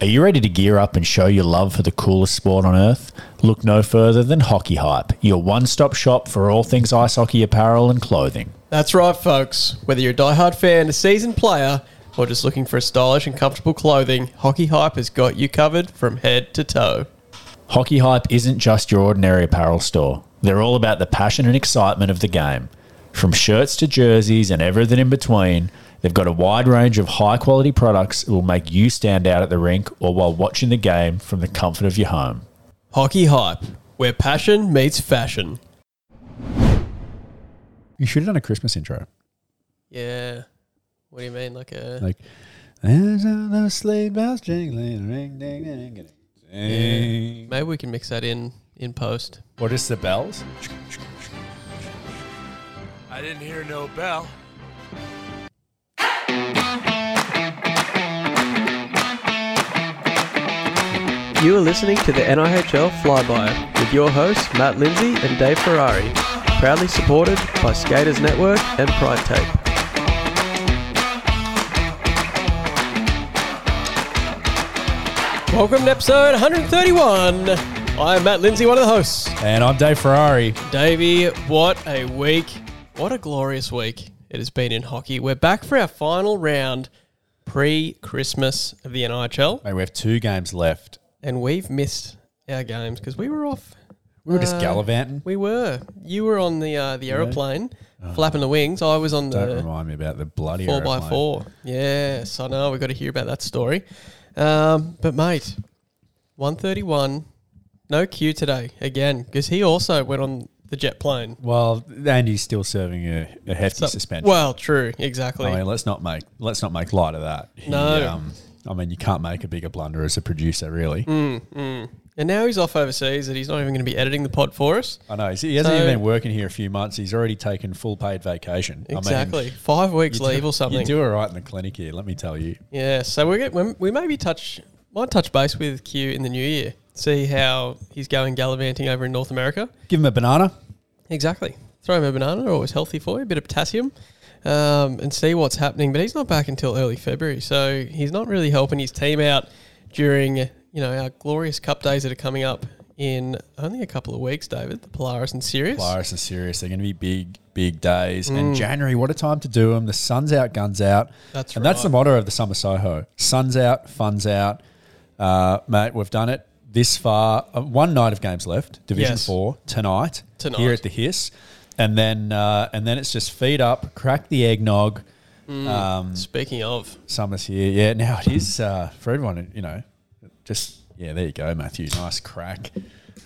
Are you ready to gear up and show your love for the coolest sport on earth? Look no further than Hockey Hype, your one stop shop for all things ice hockey apparel and clothing. That's right, folks. Whether you're a die-hard fan, a seasoned player, or just looking for stylish and comfortable clothing, Hockey Hype has got you covered from head to toe. Hockey Hype isn't just your ordinary apparel store. They're all about the passion and excitement of the game. From shirts to jerseys and everything in between, they've got a wide range of high quality products that will make you stand out at the rink or while watching the game from the comfort of your home. Hockey Hype, where passion meets fashion. You should have done a Christmas intro. Yeah. What do you mean? Like a. Like, there's all those sleigh bells jingling, ring, ding, ding, ding, ding. Maybe we can mix that in in post. What is the bells? I didn't hear no bell. You are listening to the NIHL Flyby with your hosts Matt Lindsay and Dave Ferrari, proudly supported by Skaters Network and Pride Tape. Welcome to episode 131. I'm Matt Lindsay, one of the hosts. And I'm Dave Ferrari. Davey, what a week. What a glorious week it has been in hockey. We're back for our final round pre Christmas of the NIHL, Mate, we have two games left. and we've missed our games because we were off. We were just Uh, gallivanting. We were. You were on the uh, the aeroplane, flapping the wings. I was on Don't the remind me about the bloody four by aeroplane. four. Yes, I know. We've got to hear about that story. Um, but mate, one thirty one. No Q today again because he also went on the jet plane. Well, Andy's still serving a, a hefty So- suspension. Well, true, exactly. I mean, let's not make let's not make light of that. He, No. um, I mean, you can't make a bigger blunder as a producer, really. Mm, mm. And now he's off overseas, and he's not even going to be editing the pod for us. I know. He hasn't So- even been working here a few months. He's already taken full paid vacation. Exactly, I mean, five weeks leave do, or something. You do all right in the clinic here, let me tell you. Yeah, so we get we we maybe touch might touch base with Q in the new year. See how he's going gallivanting over in North America. Give him a banana. Exactly. Throw him a banana, always healthy for you. A bit of potassium, um, and see what's happening. But he's not back until early February, so he's not really helping his team out during you know our glorious Cup days that are coming up in only a couple of weeks. David, the Polaris and Sirius. Polaris and Sirius. They're going to be big, big days. Mm. And January, what a time to do them. The sun's out, guns out. That's and that's the motto of the Summer Soho. Sun's out, fun's out. Uh, mate, we've done it this far. Uh, one night of games left, Division Yes. 4, tonight, Tonight. here at the Hiss. And then, uh, and then it's just feed up, crack the eggnog. Mm. Um, Speaking of, summer's here. Yeah, now it is uh, for everyone, you know, just, yeah, there you go, Matthew. Nice crack.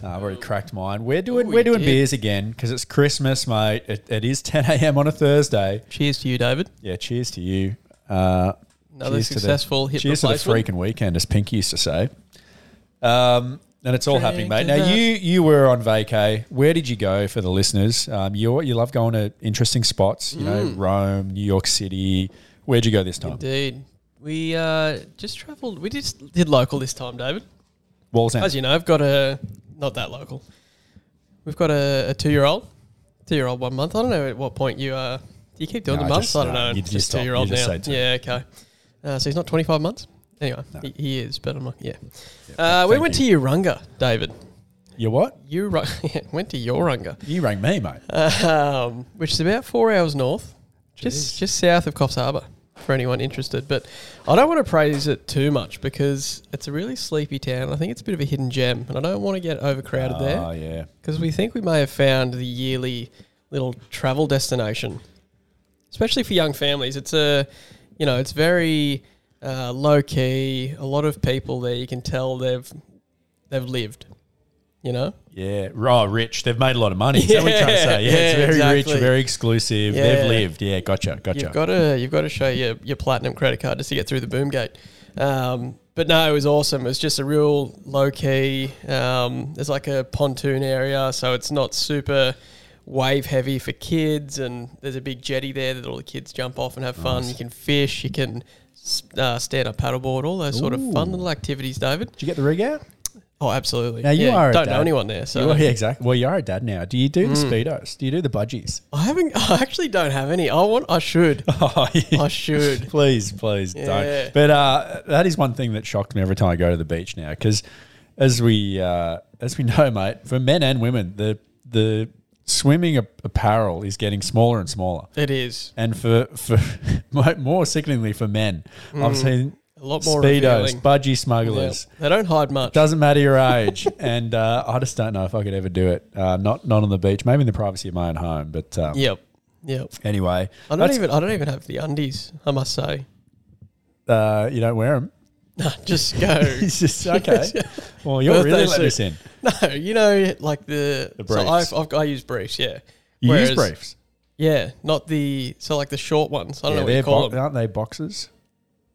Uh, I've already cracked mine. We're doing Ooh, we're you doing did. beers again because it's Christmas, mate. It, it is 10 a.m. on a Thursday. cheers to you, David. Yeah, cheers to you. Uh, Another cheers to the- successful hip cheers to the replacement. freaking weekend, as Pinky used to say. Um, and it's all happening, mate. Now you you were on vacay. Where did you go for the listeners? Um, you you love going to interesting spots. You know, Mm. Rome, New York City. Where'd you go this time? Indeed. We uh, just travelled. We just did local this time, David. Wallsend. As you know, I've got a not that local. We've got a, a two-year-old, two-year-old, one month. I don't know at what point you uh, do you keep doing No, the months? just- I don't no, know. you just, just stop. two-year-old just now. say two. Yeah, okay. Uh, so he's not twenty-five months. Anyway, No. he, he is, but I'm not. Yeah. Uh, we went to Urunga, David. You what? Urunga went to Urunga, You rang me, mate. um, which is about four hours north, just just south of Coffs Harbour. For anyone interested, but I don't want to praise it too much because it's a really sleepy town. I think it's a bit of a hidden gem, and I don't want to get overcrowded there Oh yeah. because we think we may have found the yearly little travel destination, especially for young families. It's a, you know, it's very uh, low key. A lot of people there, you can tell they've they've lived. You know, Yeah, oh, rich. They've made a lot of money. Is that what you're trying to say? Yeah, Yeah, it's very exactly. rich, very exclusive. Yeah. They've lived. Yeah, gotcha, gotcha. you've got to you've got to show your your platinum credit card just to get through the boom gate. Um, but no, it was awesome. It was just a real low key. Um, there's like a pontoon area, so it's not super wave heavy for kids. And there's a big jetty there that all the kids jump off and have fun. Nice. You can fish. You can uh, stand up paddleboard. All those sort of fun little activities, David. Did you get the rig out? Oh, absolutely. Now, you Yeah, are a don't know anyone there, so You are- yeah, exactly. Well, you are a dad now. Do you do the Mm. speedos? Do you do the budgies? I haven't. I actually don't have any. I want. I should. Oh, yeah. I should. please, please Yeah. don't. But uh, that is one thing that shocked me every time I go to the beach now, because as we uh, as we know, mate, for men and women, the the swimming apparel is getting smaller and smaller. It is And for for more sickeningly for men, I've seen a lot more speedos, revealing. budgie Yeah. smugglers. They don't hide much. Doesn't matter your age, and uh, I just don't know if I could ever do it. Uh, not not on the beach, maybe in the privacy of my own home. But um, Yep. Yep. anyway, I don't even. I don't even have the undies. I must say. uh, you don't wear them. No, just go. It's just okay. Well, you're Birthday really letting us in. no, you know, like the. The so briefs. I've, I've, I use briefs. Yeah. You use briefs. Yeah, not the so like the short ones. I don't Yeah, know what they're you call bo- them. aren't they boxes?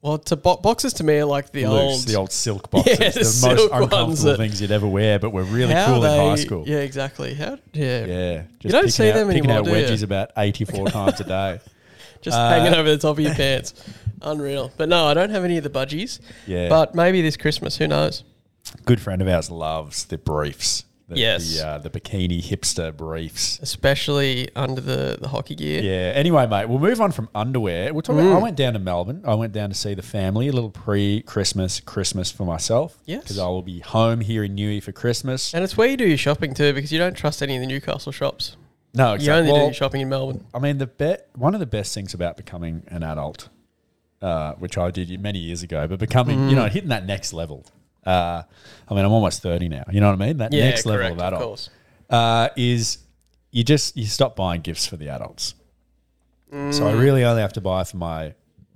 Well, to bo- boxes to me are like the old. The old silk boxes. Yeah, the, the most uncomfortable things you'd ever wear, but were really cool in high school. Yeah, exactly. How? Yeah. Yeah, just You don't see out, them picking anymore, out do you? wedgies about eighty-four times a day. Just Uh, hanging over the top of your pants. Unreal. But no, I don't have any of the budgies. Yeah, But maybe this Christmas, who knows? good friend of ours loves the briefs. The, Yes. the, uh, the bikini hipster briefs. Especially under the, the hockey gear. Yeah. Anyway, mate, we'll move on from underwear. We'll talk. Mm. About, I went down to Melbourne. I went down to see the family. A little pre-Christmas Christmas for myself. Yes. Because I will be home here in Newey for Christmas. And it's where you do your shopping too, because you don't trust any of the Newcastle shops. No, You exactly. only do Well, your shopping in Melbourne. I mean, the be- one of the best things about becoming an adult, uh, which I did many years ago, but becoming, Mm. you know, hitting that next level. Uh, I mean, I'm almost 30 now. You know what I mean? That Yeah, next level correct, of of adult course. uh, is you just you stop buying gifts for the adults. So Mm. I really only have to buy for my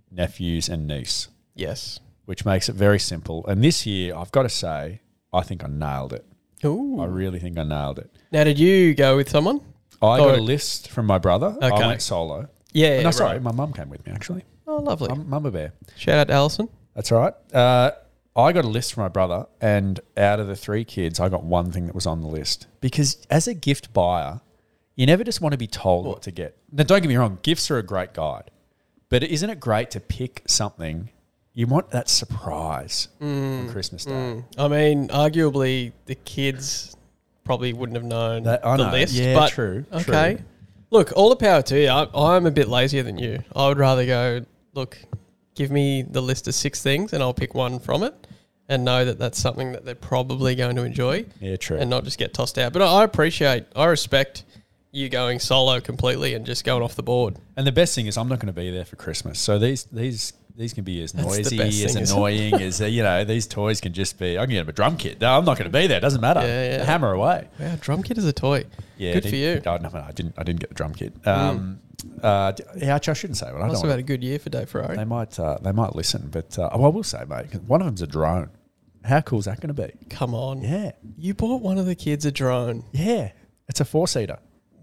nephews and niece, Yes. which makes it very simple. And this year, I've got to say, I think I nailed it. Ooh. I really think I nailed it. Now, did you go with someone? I got a list from my brother. I went solo. Yeah. no, right. sorry, my mum came with me actually. Oh, lovely. Mum- Mama Bear. Shout out to Alison. That's all right. Uh, I got a list from my brother, and out of the three kids, I got one thing that was on the list. Because as a gift buyer, you never just want to be told what to get. Now, don't get me wrong, gifts are a great guide, but isn't it great to pick something? You want that surprise on Christmas Day. I mean, arguably, the kids probably wouldn't have known That- the know. list. Yeah, but true, Okay. true. Look, all the power to you. I, I'm a bit lazier than you. I would rather go, look, give me the list of six things and I'll pick one from it and know that that's something that they're probably going to enjoy Yeah, true. and not just get tossed out. But I appreciate, I respect you going solo completely and just going off the board. And the best thing is, I'm not going to be there for Christmas, so these these these can be as noisy, as thing, annoying as uh, you know. These toys can just be. I can get them a drum kit. No, I'm not going to be there. It doesn't matter. Yeah, yeah. Hammer away. Wow, drum kit is a toy. Yeah, Good did- for you. Oh, no, no, I didn't. I didn't get the drum kit. Um, uh, yeah, actually, I shouldn't say. Well, I must have had a good year for Dave Ferrari. they might. Uh, they might listen, but uh, well, I will say, mate. One of them's a drone. How cool is that going to be? Come on. Yeah, You bought one of the kids a drone. yeah. It's a four seater.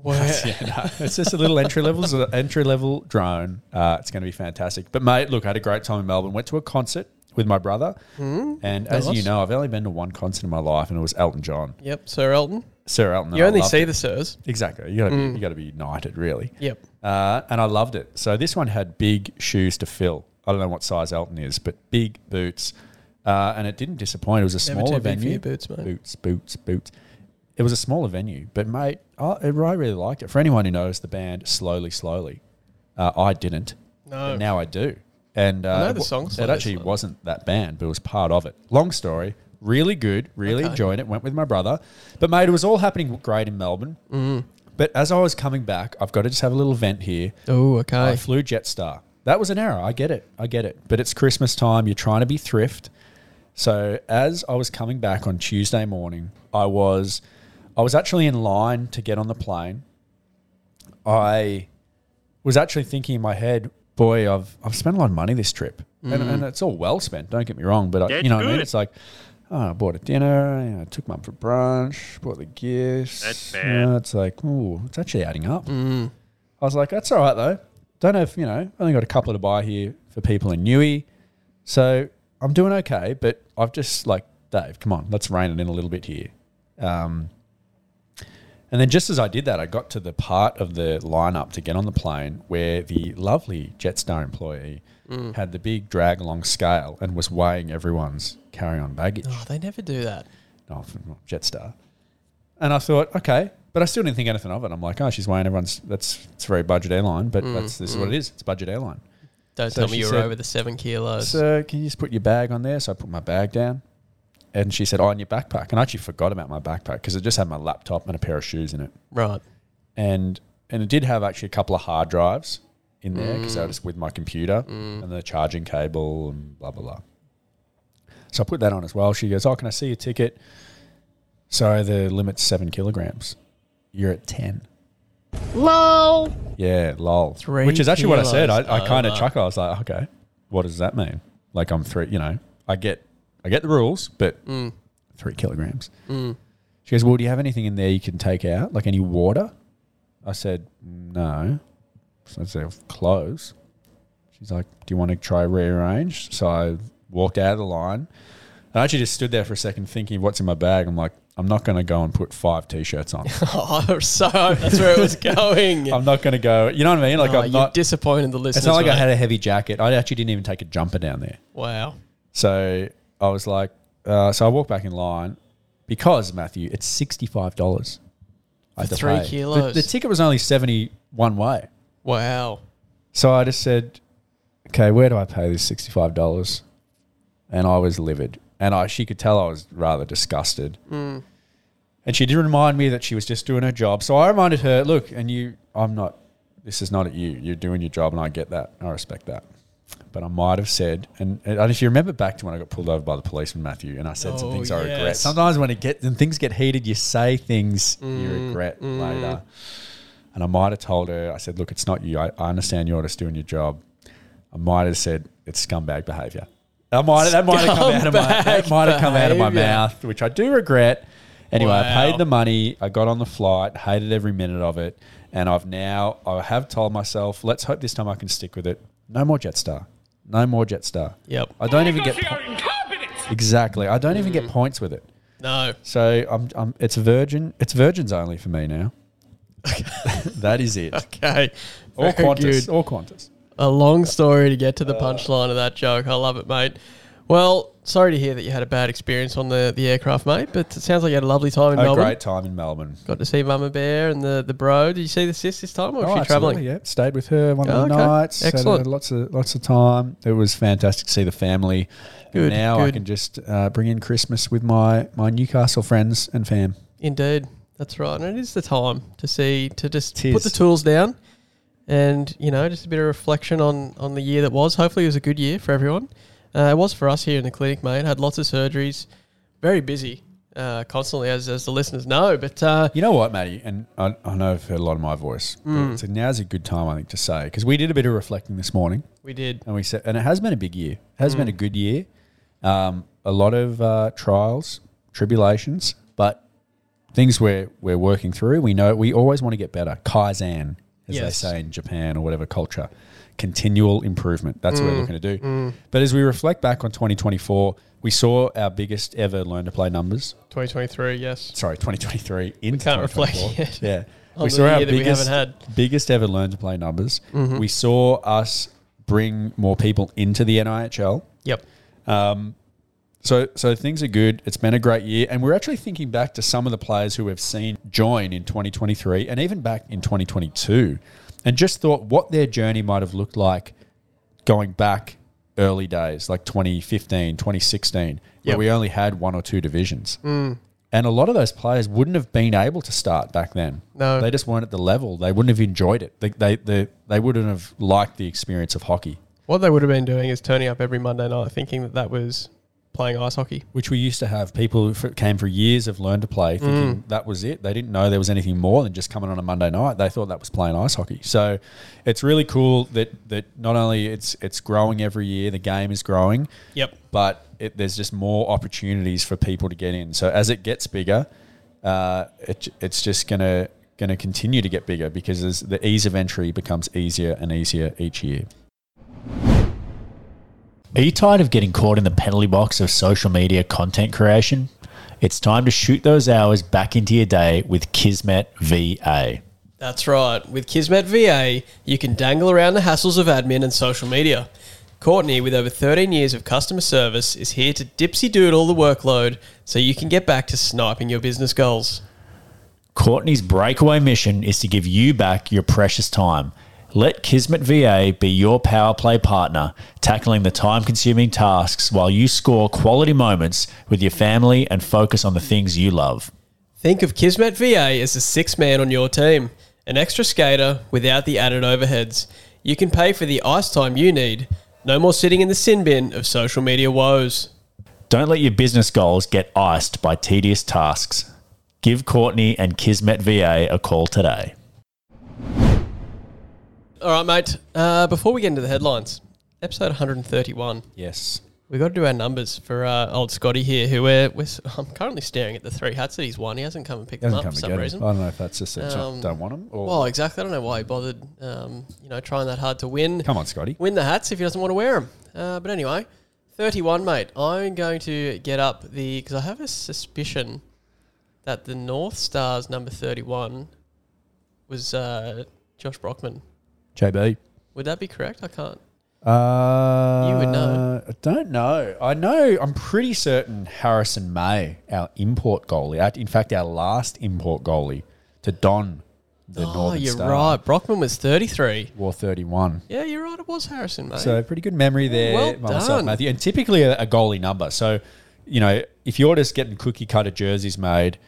Wow. yeah, no, it's just a little entry level entry level drone. Uh, it's going to be fantastic. But mate, look, I had a great time in Melbourne. Went to a concert with my brother, and as you know, I've only been to one concert in my life, and it was Elton John, Yep, Sir Elton. Sir Elton. You only see it. the Sirs. exactly. You got to be you got to be united, really. Yep. Uh, and I loved it. So this one had big shoes to fill. I don't know what size Elton is, but big boots. Uh, and it didn't disappoint. It was a Never smaller too big for venue. boots, mate. Boots, boots, boots. It was a smaller venue, but mate, I, I really liked it. For anyone who knows the band Slowly, Slowly, uh, I didn't. No. But now I do. And uh, I know the it song It actually Slowly. wasn't that band, but it was part of it. Long story. Really good. Really Okay. enjoyed it. Went with my brother. But mate, it was all happening great in Melbourne. Mm. But as I was coming back, I've got to just have a little vent here. Oh, okay. I flew Jetstar. That was an error. I get it. I get it. But it's Christmas time. You're trying to be thrift. So as I was coming back on Tuesday morning, I was I was actually in line to get on the plane. I was actually thinking in my head, boy, I've I've spent a lot of money this trip, and, and it's all well spent. Don't get me wrong, but I, you know what I mean. It's like. Oh, I bought a dinner. You know, took mum for brunch. Bought the gifts. That's You bad. know, it's like, ooh, it's actually adding up. Mm. I was like, that's all right though. Don't know if you know, only got a couple to buy here for people in Newey. So I'm doing okay, but I've just like, Dave, come on, let's rein it in a little bit here. Um, and then just as I did that, I got to the part of the lineup to get on the plane where the lovely Jetstar employee Mm. had the big drag along scale and was weighing everyone's carry on baggage. Oh, they never do that. Oh, Jetstar. And I thought, okay, but I still didn't think anything of it. I'm like, oh, she's weighing everyone's. That's it's a very budget airline, but that's this is what it is. It's budget airline. Don't So tell me you were said- over the seven kilos. So can you just put your bag on there? So I put my bag down. And she said, oh, and your backpack. And I actually forgot about my backpack because it just had my laptop and a pair of shoes in it. right. And and it did have actually a couple of hard drives in there because I Mm. was with my computer and the charging cable and blah, blah, blah. So I put that on as well. She goes, oh, can I see your ticket? So the limit's seven kilograms. You're at 10. Lol. Yeah, lol. Three Which is actually what I said. I, I kind of over. chuckled. I was like, okay, what does that mean? Like I'm three, you know, I get, I get the rules, but Mm. three kilograms. She goes, well, do you have anything in there you can take out, like any water? I said, no. So I said, clothes. She's like, do you want to try rearrange? So I walked out of the line. I actually just stood there for a second thinking, what's in my bag? I'm like, I'm not going to go and put five t-shirts on. Oh, so that's where it was going. I'm not going to go. You know what I mean? Like Oh, I'm you're not. disappointed the listeners. It's not like I had a heavy jacket. I actually didn't even take a jumper down there. Wow. So I was like, uh, so I walked back in line because Matthew, it's sixty five dollars. For three kilos. The, the ticket was only seventy one way. Wow. So I just said, okay, where do I pay this sixty five dollars? And I was livid, and I she could tell I was rather disgusted. Mm. And she did remind me that she was just doing her job. So I reminded her, look, and you, I'm not. This is not at you. You're doing your job, and I get that. I respect that. But I might have said, and, and if you remember back to when I got pulled over by the policeman, Matthew, and I said some Oh, things I regret. Sometimes when it get when things get heated, you say things you Mm, regret later. And I might have told her, I said, look, it's not you. I, I understand you're just doing your job. I might have said it's scumbag behaviour. I might that might have come out of my that might have come out of my mouth, which I do regret. Anyway, I paid the money. I got on the flight, hated every minute of it, and I've now I have told myself, let's hope this time I can stick with it. No more Jetstar. No more Jetstar. Yep. I don't even get po- exactly. I don't even Mm. get points with it. No. So I'm, I'm it's Virgin. It's Virgins only for me now. that is it. Okay. Or Very Qantas. good. Or Qantas. A long story to get to the punchline of that joke. I love it, mate. Well, sorry to hear that you had a bad experience on the, the aircraft, mate, but it sounds like you had a lovely time in A Melbourne. great time in Melbourne. Got to see Mama Bear and the, the bro. Did you see the sis this time, or was Oh, she travelling? Yeah, stayed with her one Oh, of the okay. nights. had, Excellent. uh, lots of lots of time. It was fantastic to see the family. And Good, now I good. can just uh, bring in Christmas with my my Newcastle friends and fam. Indeed, that's right. And it is the time to see to just Tis. put the tools down, and you know, just a bit of reflection on on the year that was. Hopefully, it was a good year for everyone. Uh, it was for us here in the clinic, mate. Had lots of surgeries, very busy, uh, constantly, as as the listeners know. But uh, You know what, Matty? And I, I know I've heard a lot of my voice. Mm. But so now's a good time, I think, to say because we did a bit of reflecting this morning, we did. and we said, and it has been a big year. It has Mm. been a good year. Um, a lot of uh, trials, tribulations, but things we're we're working through. We know we always want to get better. Kaizen, as they say in Japan or whatever culture, continual improvement. That's Mm. what we're looking to do. But as we reflect back on 2024, we saw our biggest ever learn to play numbers. 2023, yes. Sorry, 2023 in can't reflect 2024. yet Yeah, on the year that we haven't had. biggest ever learn to play numbers. Mm-hmm. We saw us bring more people into the NIHL. Yep. Um, so, so things are good. It's been a great year, and we're actually thinking back to some of the players who we've seen join in 2023 and even back in 2022, and just thought what their journey might have looked like going back early days, like 2015, 2016, where Yep. we only had one or two divisions. Mm. And a lot of those players wouldn't have been able to start back then. No. They just weren't at the level. They wouldn't have enjoyed it. They, they, they, they wouldn't have liked the experience of hockey. What they would have been doing is turning up every Monday night thinking that that was playing ice hockey. which we used to have people who came for years have learned to play thinking that was it. They didn't know there was anything more than just coming on a Monday night. They thought that was playing ice hockey. So it's really cool that that not only it's it's growing every year, the game is growing, Yep. but it, there's just more opportunities for people to get in. So as it gets bigger, uh, it, it's just gonna gonna continue to get bigger because the ease of entry becomes easier and easier each year. Are you tired of getting caught in the penalty box of social media content creation? It's time to shoot those hours back into your day with Kismet VA. That's right. With Kismet VA, you can dangle around the hassles of admin and social media. Courtney, with over 13 years of customer service, is here to dipsy doodle the workload so you can get back to sniping your business goals. Courtney's breakaway mission is to give you back your precious time. Let Kismet VA be your power play partner, tackling the time consuming tasks while you score quality moments with your family and focus on the things you love. Think of Kismet VA as the sixth man on your team, an extra skater without the added overheads. You can pay for the ice time you need. No more sitting in the sin bin of social media woes. Don't let your business goals get iced by tedious tasks. Give Courtney and Kismet VA a call today. All right, mate. Uh, before we get into the headlines, episode 131. Yes. We've got to do our numbers for uh, old Scotty here, who we're, we're, I'm currently staring at the three hats that he's won. He hasn't come and picked them up come for some reason. I don't know if that's just that Um, don't want them or Well, exactly. I don't know why he bothered, um, you know, trying that hard to win. come on, Scotty. win the hats if he doesn't want to wear them. Uh, but anyway, 31, mate. I'm going to get up the because I have a suspicion that the North Stars number 31 was uh, Josh Brockman. JB. Would that be correct? I can't. Uh, You would know. I don't know. I know. I'm pretty certain Harrison May, our import goalie, in fact, our last import goalie to don the oh, Northern you're Star, right. Brockman was 33. wore 31. Yeah, you're right. It was Harrison, mate. So pretty good memory there, Well myself, done. Matthew. And typically a, a goalie number. So, you know, if you're just getting cookie cutter jerseys made,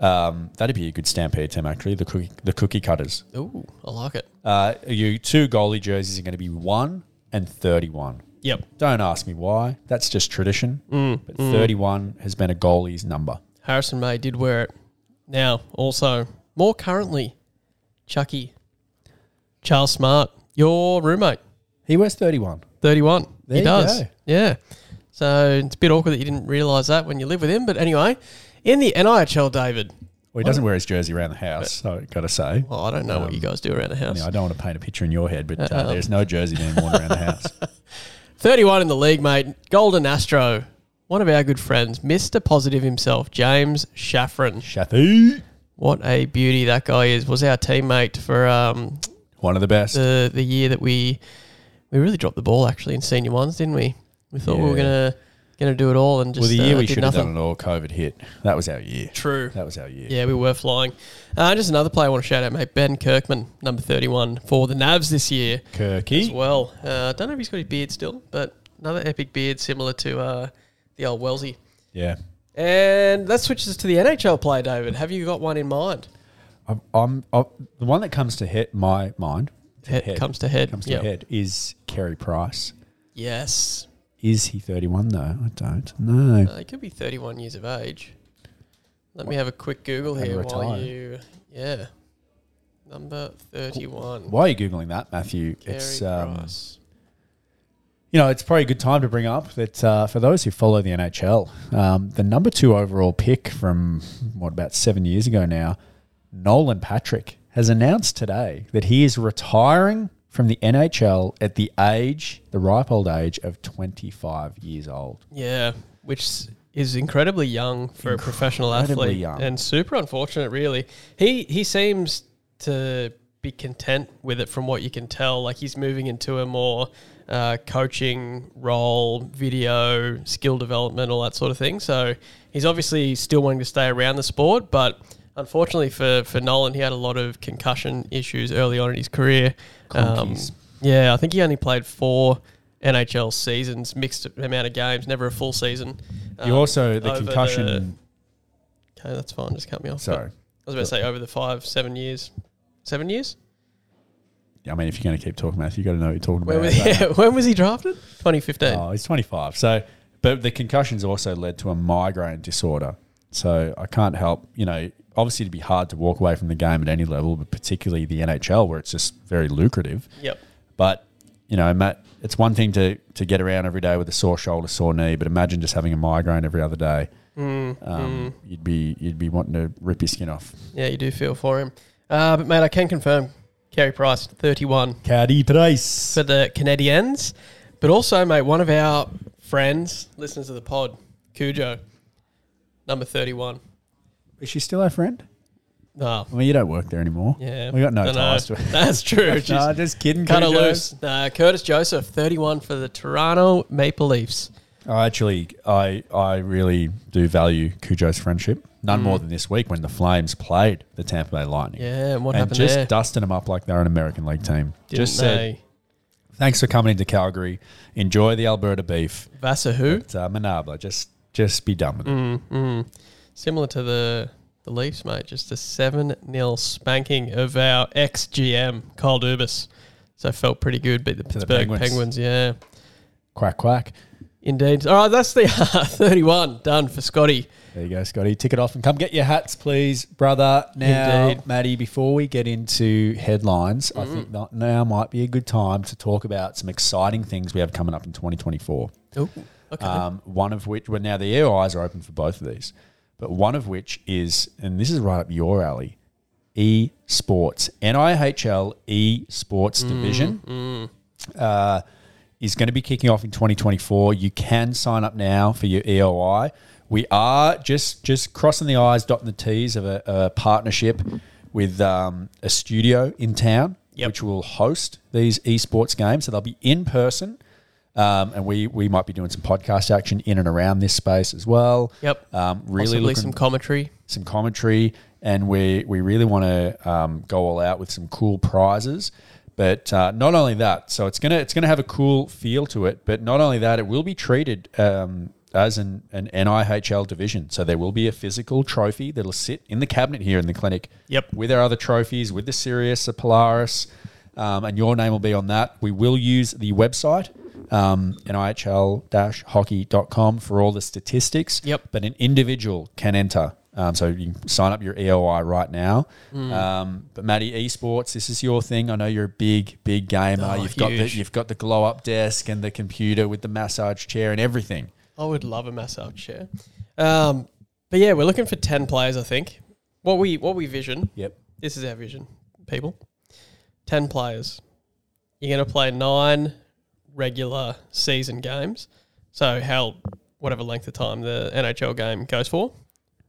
um, that'd be a good stampede team actually. The cookie, the cookie cutters. Ooh, I like it. Uh, you two goalie jerseys are going to be one and 31. Yep. Don't ask me why. That's just tradition. Mm, but 31 has been a goalie's number. Harrison May did wear it. Now, also, more currently, Chucky, Charles Smart, your roommate. He wears 31. 31. There he you does. go. Yeah. So it's a bit awkward that you didn't realise that when you live with him. But anyway, in the NIHL, David. Well, he doesn't wear his jersey around the house, so got to say. Well, I don't know what you guys do around the house. I don't want to paint a picture in your head, but uh, Uh-oh. there's no jersey being worn around the house. 31 in the league, mate. Golden Astro. One of our good friends, Mr. Positive himself, James Shaffron. Shathy. What a beauty that guy is. Was our teammate for um, One of the best. the the year that we we really dropped the ball actually in senior ones, didn't we? We thought we were Yeah. Gonna gonna do it all and just well, the year uh, we should have done it all, COVID hit. That was our year. True. That was our year. Yeah, we were flying. Uh, just another player I want to shout out, mate. Ben Kirkman, number 31 for the Navs this year Kirky as well. Uh, don't know if he's got his beard still, but another epic beard similar to uh, the old Wellesley. Yeah. And that switches to the NHL player, David. Have you got one in mind? I'm, I'm, i the one that comes to hit my mind to Head, comes to head. comes to Yep. head is Carey Price. Yes. Is he 31 though? I don't know. Uh, he could be 31 years of age. Let me have a quick Google here while you. Yeah. Number 31. Why are you googling that, Matthew? Carey it's um, Price. you know it's probably a good time to bring up that uh, for those who follow the NHL, um, the number two overall pick from what about seven years ago now, Nolan Patrick has announced today that he is retiring from the NHL at the age, the ripe old age of 25 years old. Yeah, which is incredibly young for a professional athlete young. and super unfortunate. Really, he he seems to be content with it from what you can tell. Like he's moving into a more uh, coaching role, video, skill development, all that sort of thing. So he's obviously still wanting to stay around the sport, but. Unfortunately for, for Nolan, he had a lot of concussion issues early on in his career. Um, yeah, I think he only played four NHL seasons, mixed amount of games, never a full season. You Um, also the concussion. the- okay, that's fine. Just cut me off. sorry, But I was about to say over the five, seven years, seven years. I mean if you're going to keep talking, Matthew, you got to know what you're talking When about. was, yeah, when was he drafted? 2015. Oh, he's 25. So, but the concussions also led to a migraine disorder. So I can't help, you know, obviously it'd be hard to walk away from the game at any level, but particularly the NHL where it's just very lucrative. Yep. But, you know, Matt, it's one thing to, to get around every day with a sore shoulder, sore knee, but imagine just having a migraine every other day. Mm, Um, You'd be you'd be wanting to rip your skin off. Yeah, you do feel for him. Uh, but mate, I can confirm, Carey Price, 31 Caddy Price. for the Canadiens, but also, mate, one of our friends, listeners of the pod, Cujo, number 31. Is she still our friend? No. Well, you don't work there anymore. Yeah. we got no ties to it. That's true. no, Just just kidding. cut her loose. Nah, Curtis Joseph, 31 for the Toronto Maple Leafs. I actually, I I really do value Cujo's friendship. None more than this week when the Flames played the Tampa Bay Lightning. Mm. Yeah, and what and happened just there? dusting them up like they're an American League team. Didn't just said, they? thanks for coming into Calgary. Enjoy the Alberta beef. Vasa who? But, uh, Manabla, just just be done with it. Mm, mm. Similar to the the Leafs, mate. Just a 7 0 spanking of our ex GM, Kyle Dubas. So felt pretty good. Beat the the Pittsburgh Penguins. Penguins. yeah. Quack quack. Indeed. All right, that's the 31 done for Scotty. There you go, Scotty. Tick it off and come get your hats, please, brother. Now, Indeed. Maddie, before we get into headlines, I Mm-hmm. think that now might be a good time to talk about some exciting things we have coming up in 2024. Oh, okay. Um, one of which, well, now the EOIs are open for both of these, but one of which is, and this is right up your alley, esports, NIHL esports division. Uh, is going to be kicking off in 2024. You can sign up now for your EOI. We are just just crossing the I's, dotting the T's of a, a partnership with um, a studio in town, Yep. which will host these esports games. So they'll be in person, um, and we we might be doing some podcast action in and around this space as well. Yep. Um, really Possibly looking some commentary. some commentary, and we we really want to um, go all out with some cool prizes. But uh, not only that, so it's gonna it's gonna have a cool feel to it. But not only that, it will be treated um, as an, an NIHL division. So there will be a physical trophy that'll sit in the cabinet here in the clinic. Yep. With our other trophies, with the Sirius, the Polaris, um, and your name will be on that. We will use the website, um, nihl-hockey.com for all the statistics. Yep. But an individual can enter. Um, so you can sign up your EOI right now. Hmm. Um, but Maddie, esports, this is your thing. I know you're a big, big gamer. Oh, you've got the you've got the glow up desk and the computer with the massage chair and everything. I would love a massage chair. Um, but yeah, we're looking for 10 players, I think. What we what we vision, Yep. this is our vision, people. 10 players. You're going to play nine regular season games. So, how, whatever length of time the NHL game goes for.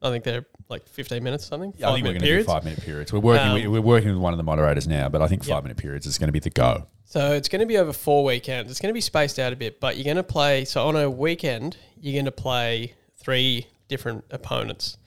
I think they're like 15 minutes or something. Yeah, I think we're going to do five minute periods. We're working. Um, with, we're working with one of the moderators now, but I think five Yep. minute periods is going to be the go. So it's going to be over four weekends. It's going to be spaced out a bit, but you're going to play. So on a weekend, you're going to play three different opponents.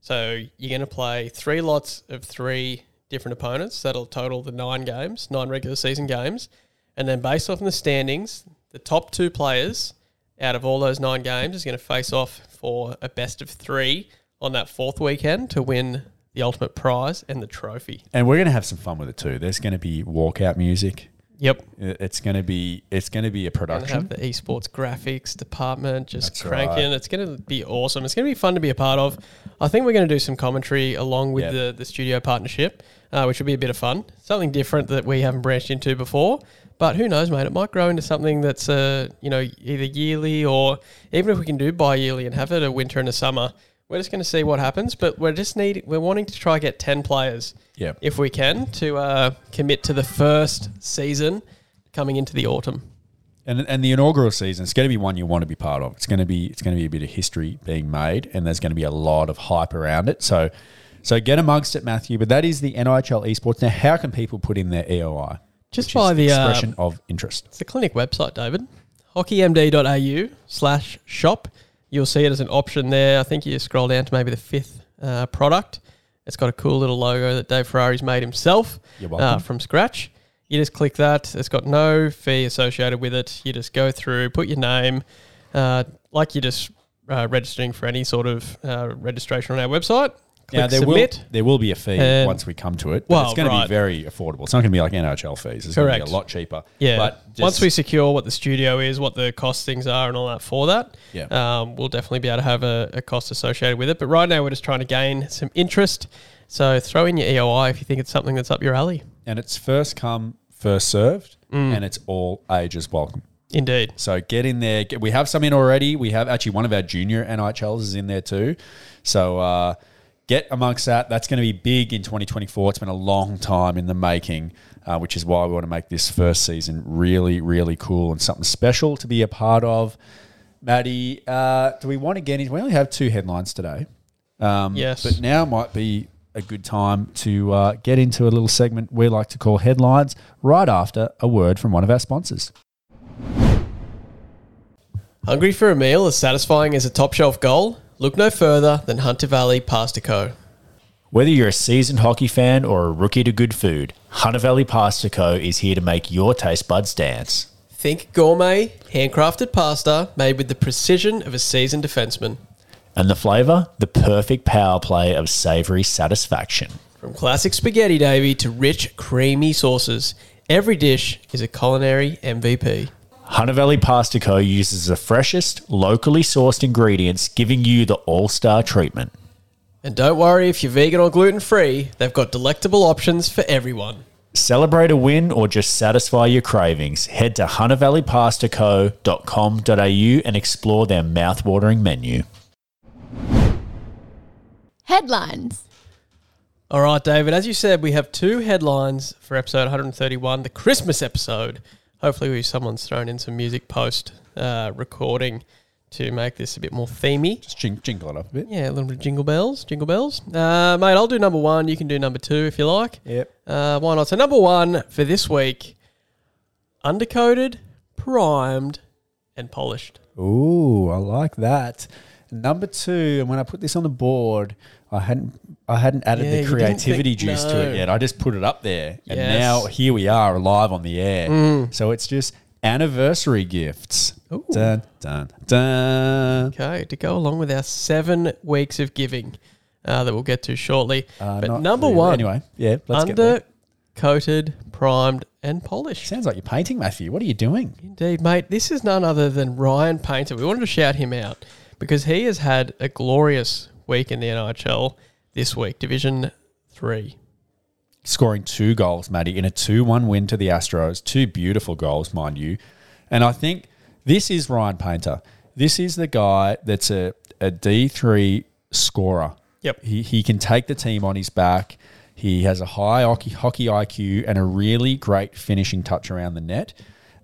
So you're going to play three lots of three different opponents. That'll total the nine games, nine regular season games, and then based off in the standings, the top two players out of all those nine games is going to face off for a best of three on that fourth weekend to win the ultimate prize and the trophy. And we're going to have some fun with it too. There's going to be walkout music. Yep. It's going to be it's going to be a production. have the esports graphics department just That's cranking. right. It's going to be awesome. It's going to be fun to be a part of. I think we're going to do some commentary along with Yep. the, the studio partnership, uh, which will be a bit of fun. Something different that we haven't branched into before. But who knows, mate? It might grow into something that's, uh, you know, either yearly or even if we can do bi-yearly and have it a winter and a summer. We're just going to see what happens. But we're just need we're wanting to try and get ten players yeah. if we can to uh, commit to the first season coming into the autumn. And, and the inaugural season, it's going to be one you want to be part of. It's going to be it's going to be a bit of history being made, and there's going to be a lot of hype around it. So, so get amongst it, Matthew. But that is the NIHL esports. Now, how can people put in their EOI? Just by the, uh, expression of interest. It's the clinic website, David. hockeymd.au slash shop. You'll see it as an option there. I think you scroll down to maybe the fifth uh, product. It's got a cool little logo that Dave Ferrari's made himself uh, from scratch. You just click that. It's got no fee associated with it. You just go through, put your name, uh, like you're just uh, registering for any sort of uh, registration on our website. Click Now there submit. will there will be a fee And- once we come to it. Well, it's going to be very affordable. It's not going to be like NHL fees. It's going to be a lot cheaper. Yeah. But just- Once we secure what the studio is, what the costings are, and all that for that, Yeah. um, we'll definitely be able to have a, a cost associated with it. But right now, we're just trying to gain some interest. So throw in your EOI if you think it's something that's up your alley. and it's first come, first served, Mm. and it's all ages welcome. Indeed. So get in there. We have some in already. We have actually one of our junior NIHLs is in there too. So uh, get amongst that. That's going to be big in 2024. It's been a long time in the making, uh, which is why we want to make this first season really, really cool and something special to be a part of. Maddie, uh, do we want to get into? We only have two headlines today. Um, Yes. But now might be a good time to uh, get into a little segment we like to call headlines right after a word from one of our sponsors. Hungry for a meal as satisfying as a top shelf goal? Look no further than Hunter Valley Pasta Co. Whether you're a seasoned hockey fan or a rookie to good food, Hunter Valley Pasta Co. is here to make your taste buds dance. Think gourmet, handcrafted pasta made with the precision of a seasoned defenseman. And the flavour? The perfect power play of savoury satisfaction. From classic spaghetti, Davy, to rich, creamy sauces, every dish is a culinary MVP. Hunter Valley Pasta Co. uses the freshest, locally sourced ingredients, giving you the all star treatment. And don't worry if you're vegan or gluten free, they've got delectable options for everyone. Celebrate a win or just satisfy your cravings. Head to huntervalleypastaco.com.au and explore their mouth-watering menu. Headlines. All right, David, as you said, we have two headlines for episode 131, the Christmas episode. Hopefully, we, someone's thrown in some music post uh, recording to make this a bit more themey. Just jing- jingle it up a bit. Yeah, a little bit of jingle bells, jingle bells. Uh, mate, I'll do number one. You can do number two if you like. Yep. Uh, why not? So, number one for this week undercoated, primed, and polished. Ooh, I like that. Number two, and when I put this on the board, I hadn't I hadn't added Yeah, the didn't creativity think- juice to no. it yet. I just put it up there, and Yes. now here we are live on the air. So it's just anniversary gifts. Ooh. Dun dun dun. Okay, to go along with our seven weeks of giving uh, that we'll get to shortly. Uh, but not number really. one, Anyway, yeah, let's get there. undercoated, primed, and polished. Sounds like you're painting, Matthew. What are you doing? Indeed, mate. This is none other than Ryan Painter. We wanted to shout him out because he has had a glorious week in the NHL this week, Division Three. scoring two goals, Matty, in a 2 1 win to the Astros. Two beautiful goals, mind you. And I think this is Ryan Painter. This is the guy that's a, a D3 scorer. Yep. He, he can take the team on his back. He has a high hockey, hockey IQ and a really great finishing touch around the net.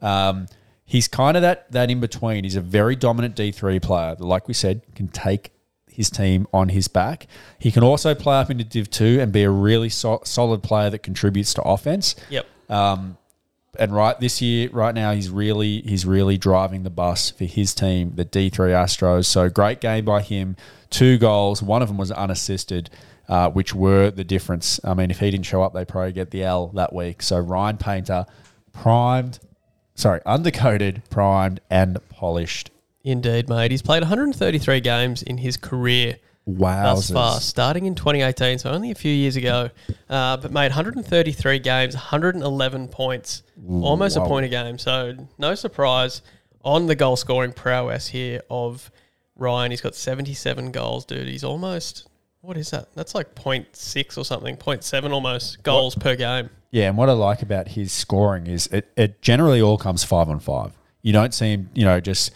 Um, he's kind of that that in between. He's a very dominant D3 player like we said, can take his team on his back. He can also play up into Div 2 and be a really so- solid player that contributes to offense. Yep. And right this year, right now, he's really he's really driving the bus for his team, the D3 Astros. So great game by him. Two goals. One of them was unassisted, uh, which were the difference. I mean, if he didn't show up, they probably get the L that week. So Ryan Painter, primed, sorry, undercoated, primed, and polished. Indeed, mate. He's played 133 games in his career Wow. thus far, starting in 2018, so only a few years ago. Uh, but made 133 games, 111 points, almost a point a game. So no surprise on the goal scoring prowess here of Ryan. He's got 77 goals, dude. He's almost what is that? That's like 0.6 or something, 0.7 almost goals per game. Yeah, and what I like about his scoring is it, it generally all comes five on five. You don't see him, you know, just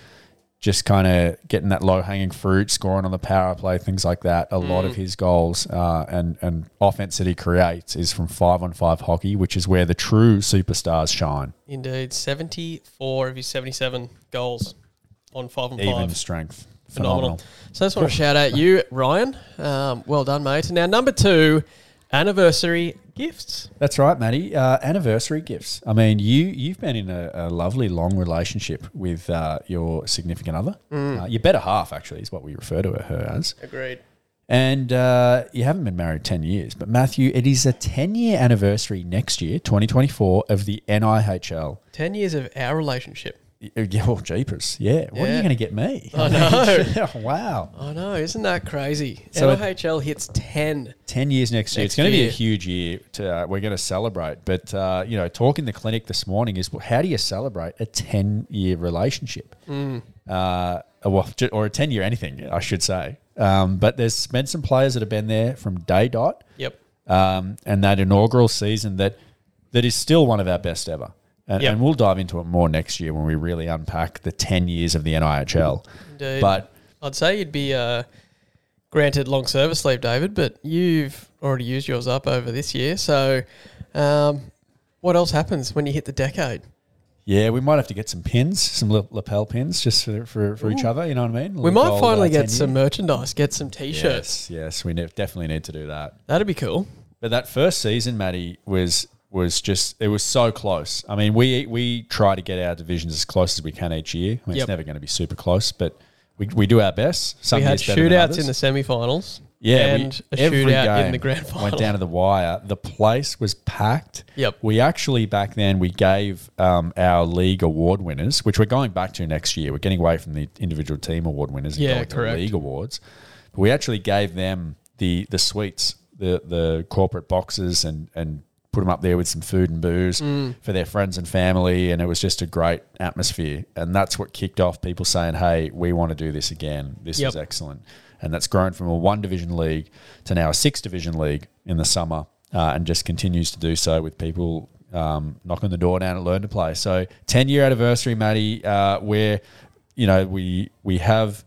just kind of getting that low hanging fruit, scoring on the power play, things like that. A lot of his goals uh, and and offense that he creates is from five on five hockey, which is where the true superstars shine. Indeed, 74 of his 77 goals on five and Even five. strength, Phenomenal. phenomenal. So I just want to shout out you, Ryan. Um, well done, mate. Now, number two, anniversary gifts. That's right, Matty. Uh, anniversary gifts. I mean, you you've been in a, a lovely long relationship with uh, your significant other. Uh, your better half, actually, is what we refer to her as. Agreed. And uh, you haven't been married 10 years. But Matthew, it is a 10 year anniversary next year, 2024, of the NIHL. 10 years of our relationship. Y- Yeah, well, jeepers. Yeah. What are Yeah. you going to get me? I know. wow. I know, isn't that crazy? So- NIHL hits 10. 10 years next year. Next it's going to be year. a huge year. To, uh, we're going to celebrate. But, uh, you know, talking the clinic this morning is well, how do you celebrate a 10 year relationship? Mm. Uh, well, ju- or a 10 year anything, I should say. Um, but there's been some players that have been there from day dot. Yep. um, and that inaugural season that that is still one of our best ever. And, Yep. and we'll dive into it more next year when we really unpack the 10 years of the NIHL. Indeed. But I'd say you'd be uh, granted long service leave, David, but you've already used yours up over this year. So, um, what else happens when you hit the decade? Yeah, we might have to get some pins, some lapel pins, just for for, for each other. You know what I mean? We might gold, finally uh, get 10 some year. merchandise, get some t-shirts. Yes, yes, we ne- definitely need to do that. That'd be cool. But that first season, Matty, was was just it was so close. I mean, we we try to get our divisions as close as we can each year. I mean, Yep. it's never going to be super close, but we, we do our best. Some we had years better than shootouts others. in the semifinals. Yeah, and we, a every shootout in game the grand final. Went down to the wire. The place was packed. Yep. We actually back then we gave um, our league award winners, which we're going back to next year. We're getting away from the individual team award winners and Yeah, going to correct. league awards. But we actually gave them the the suites, the the corporate boxes, and and put them up there with some food and booze Mm. for their friends and family, and it was just a great atmosphere. And that's what kicked off people saying, "Hey, we want to do this again. This Yep. is excellent." And that's grown from a one division league to now a six division league in the summer, uh, and just continues to do so with people um, knocking the door down and learn to play. So, ten year anniversary, Matty, uh, where you know we we have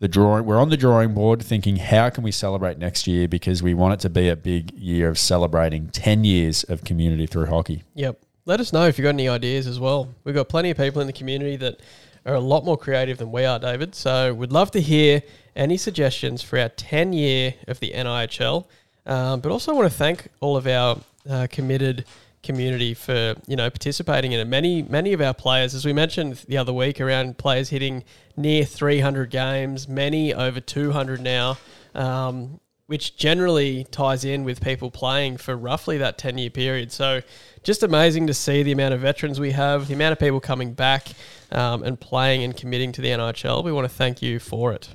the drawing. We're on the drawing board, thinking how can we celebrate next year because we want it to be a big year of celebrating ten years of community through hockey. Yep. Let us know if you've got any ideas as well. We've got plenty of people in the community that are a lot more creative than we are, David. So we'd love to hear any suggestions for our 10 year of the NIHL. Um, but also want to thank all of our uh, committed community for you know participating in it. Many many of our players, as we mentioned the other week, around players hitting near 300 games, many over 200 now. Um, which generally ties in with people playing for roughly that 10 year period. So, just amazing to see the amount of veterans we have, the amount of people coming back um, and playing and committing to the NIHL. We want to thank you for it.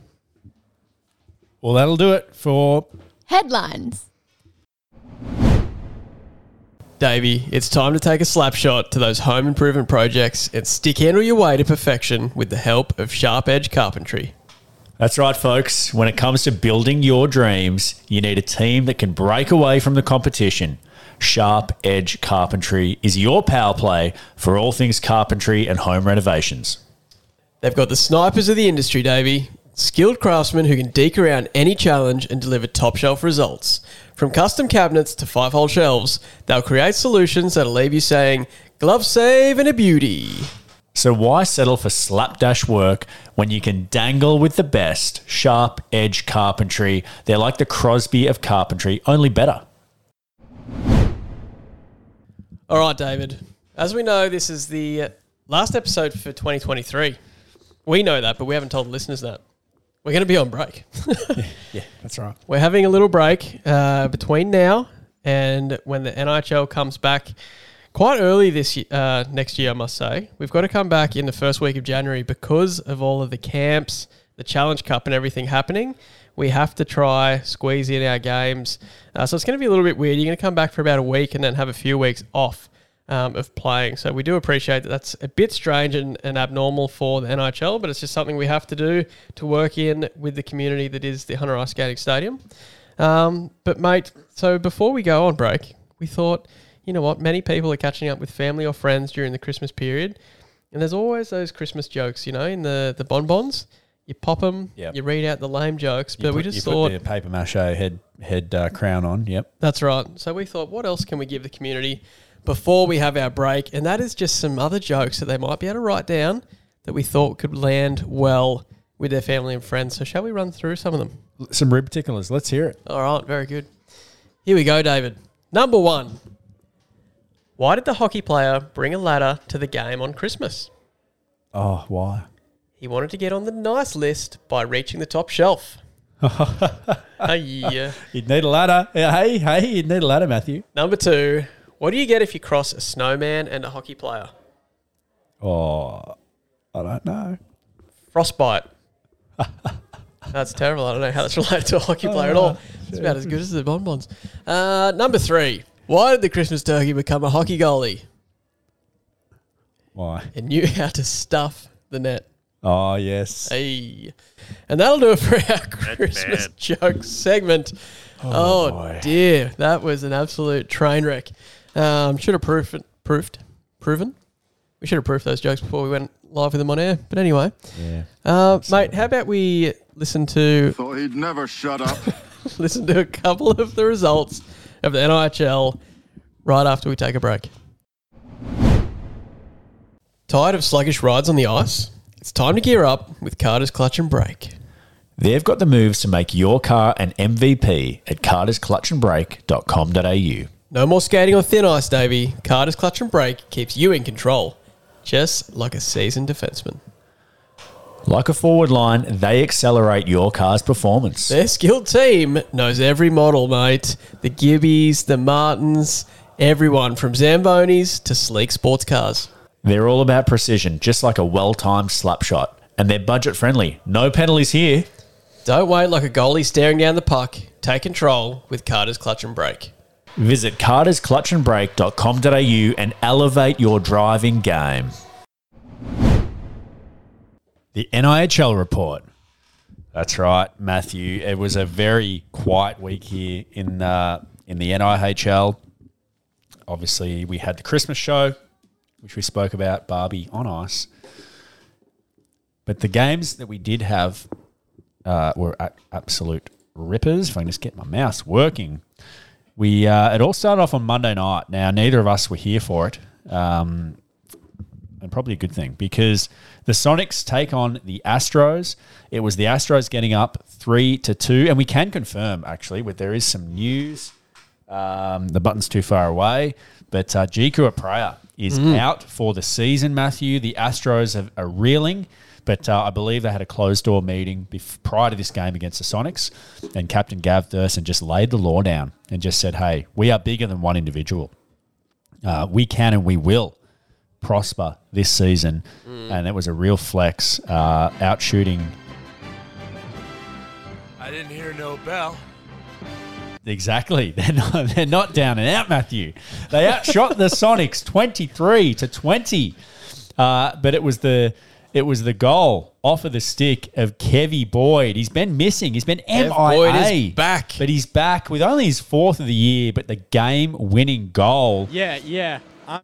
Well, that'll do it for Headlines. Davey, it's time to take a slap shot to those home improvement projects and stick handle your way to perfection with the help of Sharp Edge Carpentry. That's right, folks. When it comes to building your dreams, you need a team that can break away from the competition. Sharp Edge Carpentry is your power play for all things carpentry and home renovations. They've got the snipers of the industry, Davey. Skilled craftsmen who can deke around any challenge and deliver top shelf results. From custom cabinets to five hole shelves, they'll create solutions that'll leave you saying, glove save and a beauty. So why settle for slapdash work when you can dangle with the best sharp edge carpentry? They're like the Crosby of carpentry, only better. All right, David. As we know, this is the last episode for 2023. We know that, but we haven't told the listeners that. We're going to be on break. yeah, that's right. We're having a little break uh, between now and when the NIHL comes back quite early this ye- uh, next year, I must say. We've got to come back in the first week of January because of all of the camps, the Challenge Cup, and everything happening. We have to try squeeze in our games, uh, so it's going to be a little bit weird. You're going to come back for about a week and then have a few weeks off. Um, of playing. So we do appreciate that that's a bit strange and, and abnormal for the NIHL, but it's just something we have to do to work in with the community that is the Hunter Ice Skating Stadium. Um, but mate, so before we go on break, we thought, you know what, many people are catching up with family or friends during the Christmas period, and there's always those Christmas jokes, you know, in the the bonbons. You pop them, Yep. you read out the lame jokes, You but we just you thought put the paper mache head head uh, crown on. Yep. that's right. So we thought, what else can we give the community before we have our break? And that is just some other jokes that they might be able to write down that we thought could land well with their family and friends. So shall we run through some of them? Some rib ticklers. Let's hear it. All right, very good. Here we go, David. Number one. Why did the hockey player bring a ladder to the game on Christmas? Oh, why? He wanted to get on the nice list by reaching the top shelf. uh, yeah. You'd need a ladder. Hey, hey, you'd need a ladder, Matthew. Number two. What do you get if you cross a snowman and a hockey player? Oh, I don't know. Frostbite. That's terrible. I don't know how that's related to a hockey player at all. It's about as good as the bonbons. Uh, number three. Why did the Christmas turkey become a hockey goalie? Why? It knew how to stuff the net. Oh, yes. Hey. And that'll do it for our Christmas bad. joke segment. Oh, boy. dear. That was an absolute train wreck. Um, should have proofed, proofed, proven. We should have proofed those jokes before we went live with them on air. But anyway, Yeah. uh, mate, how about we listen to Thought he'd never shut up. listen to a couple of the results of the NIHL right after we take a break. Tired of sluggish rides on the ice? It's time to gear up with Carter's Clutch and Brake. They've got the moves to make your car an MVP at cartersclutchandbrake.com.au. No more skating on thin ice, Davey. Carter's Clutch and Brake keeps you in control, just like a seasoned defenseman. Like a forward line, they accelerate your car's performance. Their skilled team knows every model, mate. The Gibbies, the Martins, everyone from Zambonis to sleek sports cars. They're all about precision, just like a well timed slap shot. And they're budget friendly. No penalties here. Don't wait like a goalie staring down the puck. Take control with Carter's Clutch and Brake. Visit cartersclutchandbrake.com.au and elevate your driving game. The NIHL report. That's right, Matthew. It was a very quiet week here in uh, in the NIHL. Obviously, we had the Christmas show, which we spoke about, Barbie on ice. But the games that we did have uh, were absolute rippers. If I can just get my mouse working. We uh, it all started off on Monday night. Now neither of us were here for it, um, and probably a good thing because the Sonics take on the Astros. It was the Astros getting up three to two, and we can confirm actually, with there is some news. Um, the button's too far away, but uh, Jiku Apraya is out for the season. Matthew, the Astros have, are reeling. But uh, I believe they had a closed door meeting bef- prior to this game against the Sonics, and Captain Gav Thurston just laid the law down and just said, "Hey, we are bigger than one individual. Uh, we can and we will prosper this season." And it was a real flex, uh, out shooting I didn't hear no bell. Exactly. They're not, they're not down and out, Matthew. They outshot the Sonics 23 to 20. Uh, but it was the it was the goal off of the stick of Kevy Boyd. He's been missing. He's been MIA. Boyd is back. But he's back with only his fourth of the year, but the game winning goal. Yeah, yeah. Uh,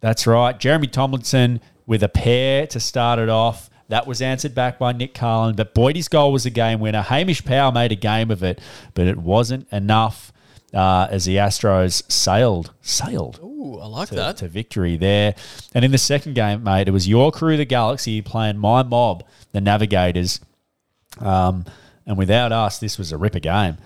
That's right. Jeremy Tomlinson with a pair to start it off. That was answered back by Nick Carlin, but Boydie's goal was a game winner. Hamish Power made a game of it, but it wasn't enough uh, as the Astros sailed, sailed Ooh, I like to, that. to victory there. And in the second game, mate, it was your crew, the Galaxy, playing my mob, the Navigators. Um, and without us, this was a ripper game.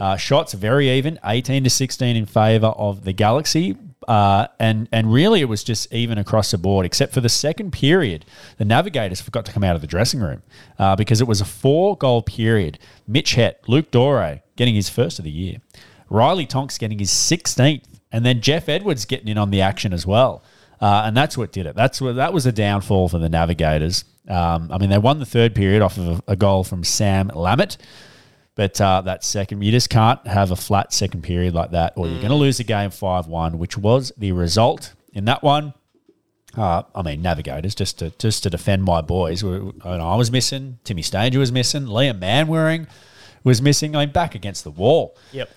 Uh, shots very even, 18 to 16 in favour of the Galaxy. Uh, and and really, it was just even across the board, except for the second period. The Navigators forgot to come out of the dressing room uh, because it was a four goal period. Mitch Het, Luke Dore getting his first of the year, Riley Tonks getting his 16th, and then Jeff Edwards getting in on the action as well. Uh, and that's what did it. That's what that was a downfall for the Navigators. Um, I mean, they won the third period off of a, a goal from Sam Lammett, but uh, that second, you just can't have a flat second period like that, or you're going to lose the game five one, which was the result in that one. Uh, I mean, Navigators just to just to defend my boys. I I was missing. Timmy Stanger was missing. Liam Manwaring was missing. I mean, back against the wall Yep.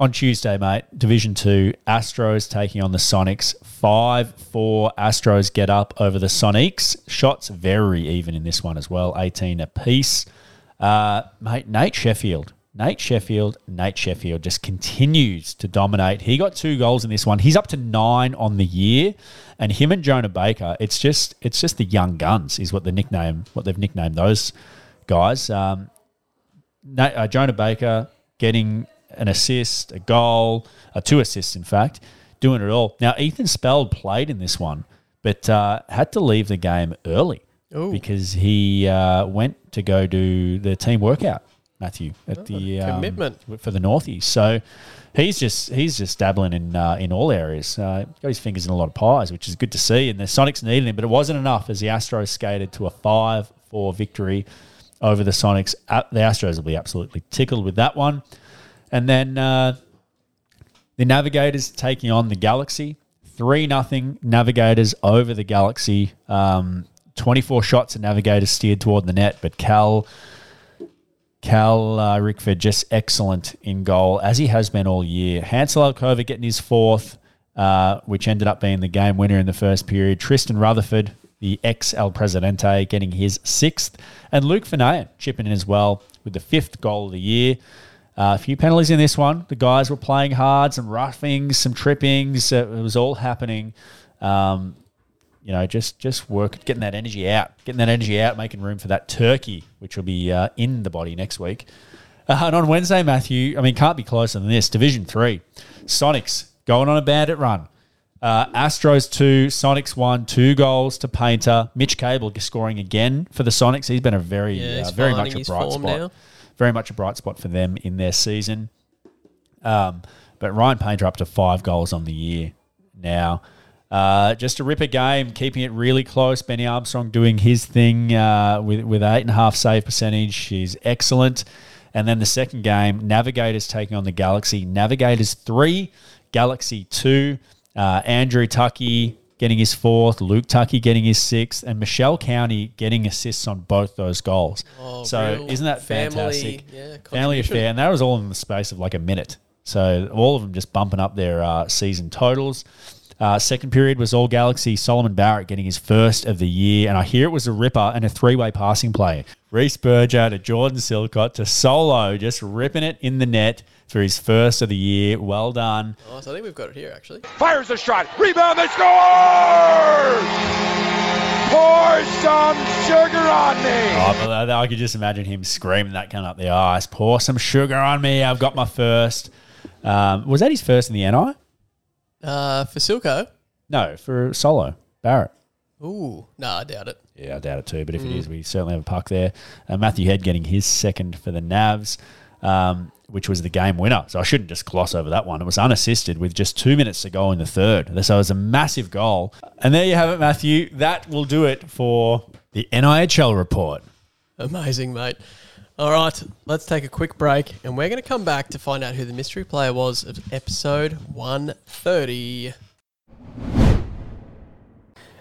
On Tuesday, mate. Division two, Astros taking on the Sonics. Five four. Astros get up over the Sonics. Shots very even in this one as well. Eighteen apiece. Uh, mate, Nate Sheffield. Nate Sheffield, Nate Sheffield just continues to dominate. He got two goals in this one. He's up to nine on the year, and him and Jonah Baker. It's just, it's just the young guns is what the nickname, what they've nicknamed those guys. Um, Na- uh, Jonah Baker getting an assist, a goal, uh, two assists, in fact, doing it all. Now, Ethan Speld played in this one, but uh, had to leave the game early because he uh, went to go do the team workout, Matthew, at the um, commitment. for the Northies. So he's just he's just dabbling in uh, in all areas. Uh, got his fingers in a lot of pies, which is good to see. And the Sonics needed him, but it wasn't enough as the Astros skated to a five four victory over the Sonics. Uh, The Astros will be absolutely tickled with that one. And then uh, the Navigators taking on the Galaxy. 3 nothing Navigators over the Galaxy. Um, 24 shots and Navigators steered toward the net, but Cal Cal uh, Rickford just excellent in goal, as he has been all year. Hansel Alcova getting his fourth, uh, which ended up being the game winner in the first period. Tristan Rutherford, the ex El Presidente, getting his sixth. And Luke Fanayan chipping in as well with the fifth goal of the year. Uh, a few penalties in this one. The guys were playing hard, some roughings, some trippings. It was all happening. Um, you know, just just work getting that energy out, getting that energy out, making room for that turkey, which will be uh, in the body next week. Uh, and on Wednesday, Matthew, I mean, can't be closer than this. Division three, Sonics going on a bandit run. Uh, Astros two, Sonics one, two goals to Painter. Mitch Cable scoring again for the Sonics. He's been a very, Yeah, uh, very much a bright spot. now. Very much a bright spot for them in their season. Um, but Ryan Painter up to five goals on the year now. Uh, just a ripper game, keeping it really close. Benny Armstrong doing his thing uh, with with eight and a half save percentage. She's excellent. And then the second game, Navigators taking on the Galaxy. Navigators three, Galaxy two. Uh, Andrew Tucky getting his fourth, Luke Tucky getting his sixth, and Michelle County getting assists on both those goals. Oh, so isn't that family, fantastic? yeah, family affair, and that was all in the space of like a minute. So all of them just bumping up their uh, season totals. Uh, second period was all Galaxy. Solomon Barrett getting his first of the year, and I hear it was a ripper and a three-way passing play. Reese Berger to Jordan Silcott to Solo, just ripping it in the net for his first of the year. Well done. Oh, so I think we've got it here actually. Fires a shot. Rebound. They score! Pour some sugar on me. Oh, but I I could just imagine him screaming that coming up the ice. Pour some sugar on me. I've got my first. Um, was that his first in the NI? Uh, for Silco. No, for solo Barrett. Ooh, no, I doubt it. Yeah, I doubt it too. But if it is, we certainly have a puck there. Uh, Matthew Head getting his second for the Navs, um, which was the game winner. So I shouldn't just gloss over that one. It was unassisted with just two minutes to go in the third. So it was a massive goal. And there you have it, Matthew. That will do it for the NIHL report. Amazing, mate. All right, let's take a quick break, and we're going to come back to find out who the mystery player was of episode 130.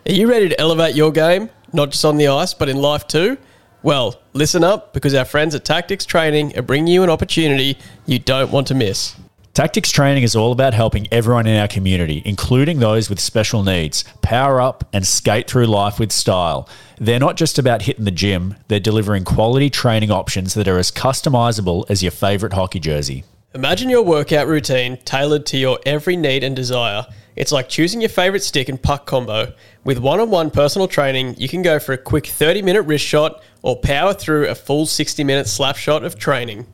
Are you ready to elevate your game, not just on the ice, but in life too? Well, listen up because our friends at Tactics Training are bringing you an opportunity you don't want to miss. Tactics training is all about helping everyone in our community, including those with special needs, power up and skate through life with style. They're not just about hitting the gym, they're delivering quality training options that are as customizable as your favorite hockey jersey. Imagine your workout routine tailored to your every need and desire. It's like choosing your favorite stick and puck combo. With one on one personal training, you can go for a quick 30 minute wrist shot or power through a full 60 minute slap shot of training.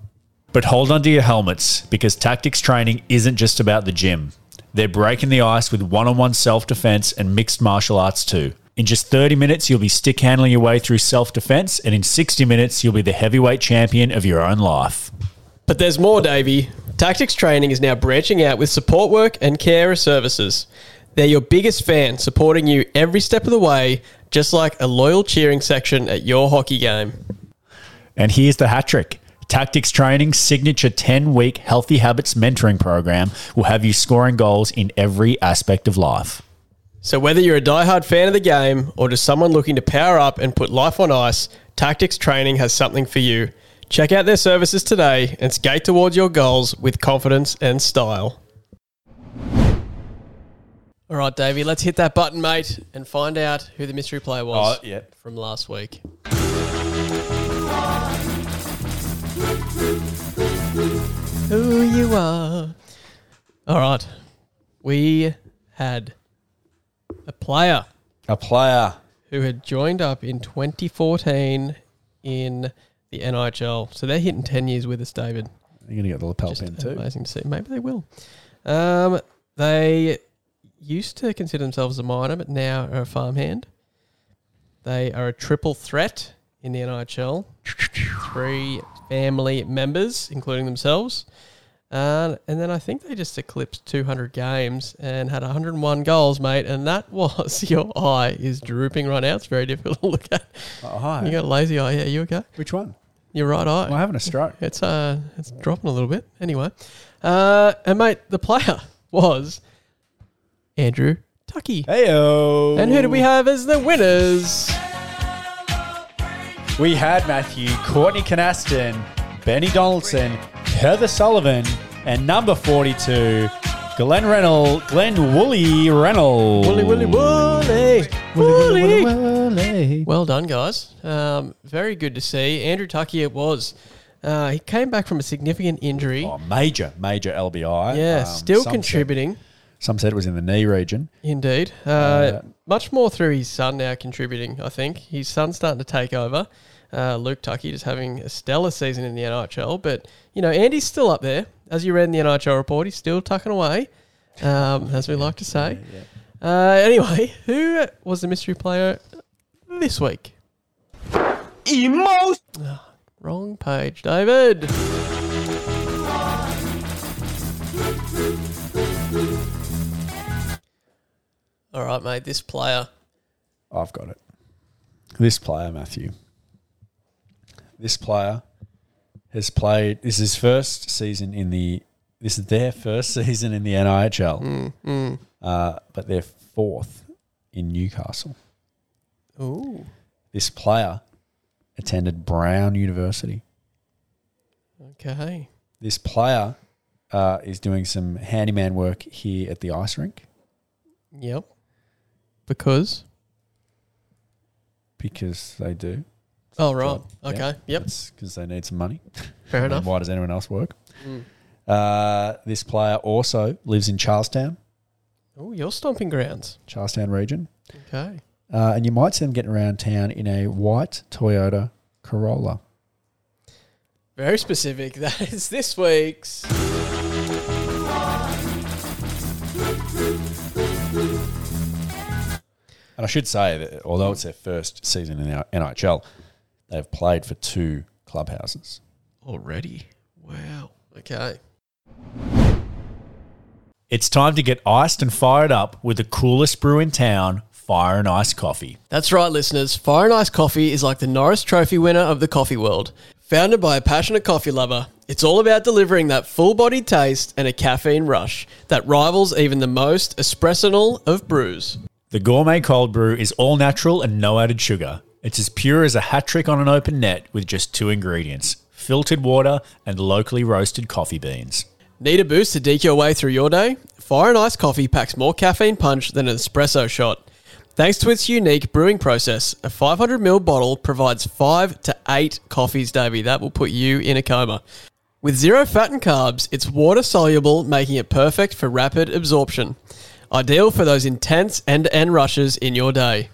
But hold on to your helmets because tactics training isn't just about the gym. They're breaking the ice with one on one self defense and mixed martial arts too. In just 30 minutes, you'll be stick handling your way through self defense, and in 60 minutes, you'll be the heavyweight champion of your own life. But there's more, Davey. Tactics Training is now branching out with support work and carer services. They're your biggest fan, supporting you every step of the way, just like a loyal cheering section at your hockey game. And here's the hat trick. Tactics Training's signature 10 week Healthy Habits mentoring program will have you scoring goals in every aspect of life. So, whether you're a diehard fan of the game or just someone looking to power up and put life on ice, Tactics Training has something for you. Check out their services today and skate towards your goals with confidence and style. All right, Davey, let's hit that button, mate, and find out who the mystery player was Oh, yeah. from last week. Who you are. All right. We had a player A player. who had joined up in 2014 in the NIHL. So they're hitting 10 years with us, David. You're going to get the lapel Just pin too. amazing to see. Maybe they will. Um, they used to consider themselves a miner, but now are a farmhand. They are a triple threat in the NIHL. Three family members, including themselves. Uh, and then I think they just eclipsed 200 games and had 101 goals, mate. And that was your eye is drooping right now. It's very difficult to look at. Oh, hi. You got a lazy eye. Yeah, you okay? Which one? Your right eye. I'm having a stroke? It's uh, it's dropping a little bit. Anyway, uh, and mate, the player was Andrew Tucky. Heyo. And who do we have as the winners? We had Matthew, Courtney Canaston, Benny Donaldson, Heather Sullivan, and number 42, Glenn Reynolds, Glenn Woolley Reynolds. Wooly, wooly, wooly, Wooly, wooly. wooly. Well done, guys. Um, very good to see. Andrew Tucky, it was. Uh, he came back from a significant injury. Oh, major, major LBI. yeah, Um, still some said contributing. Some said it was in the knee region. Indeed. Uh, Uh, much more through his son now contributing, I think. His son's starting to take over. Uh, Luke Tucky just having a stellar season in the NIHL. But, you know, Andy's still up there. As you read in the NIHL report, he's still tucking away, um, as we like to say. Uh, anyway, who was the mystery player this week? Emos. Wrong page, David. All right, mate. This player. I've got it. This player, Matthew. This player has played. This is his first season in the. This is their first season in the NIHL, Uh, but they're fourth in Newcastle. Ooh. This player attended Brown University. Okay. This player uh, is doing some handyman work here at the ice rink Yep. Because. because they do. Oh right. Job. Okay. Yeah. Yep. Because they need some money. Fair enough. Why does anyone else work? Uh, this player also lives in Charlestown, Oh, your stomping grounds. Charlestown region. Okay. Uh, and you might see them getting around town in a white Toyota Corolla. Very specific. That is this week's. And I should say that although it's their first season in the NIHL, they've played for two clubhouses. Already. Wow. Okay. It's time to get iced and fired up with the coolest brew in town, Fire and Ice Coffee. That's right, listeners. Fire and Ice Coffee is like the Norris Trophy winner of the coffee world. Founded by a passionate coffee lover, it's all about delivering that full bodied taste and a caffeine rush that rivals even the most espressional of brews. The gourmet cold brew is all natural and no added sugar. It's as pure as a hat trick on an open net with just two ingredients filtered water and locally roasted coffee beans. Need a boost to deke your way through your day? Fire and Ice Coffee packs more caffeine punch than an espresso shot. Thanks to its unique brewing process, a 500ml bottle provides 5 to 8 coffees, Davey. That will put you in a coma. With zero fat and carbs, it's water soluble, making it perfect for rapid absorption. Ideal for those intense end to end rushes in your day.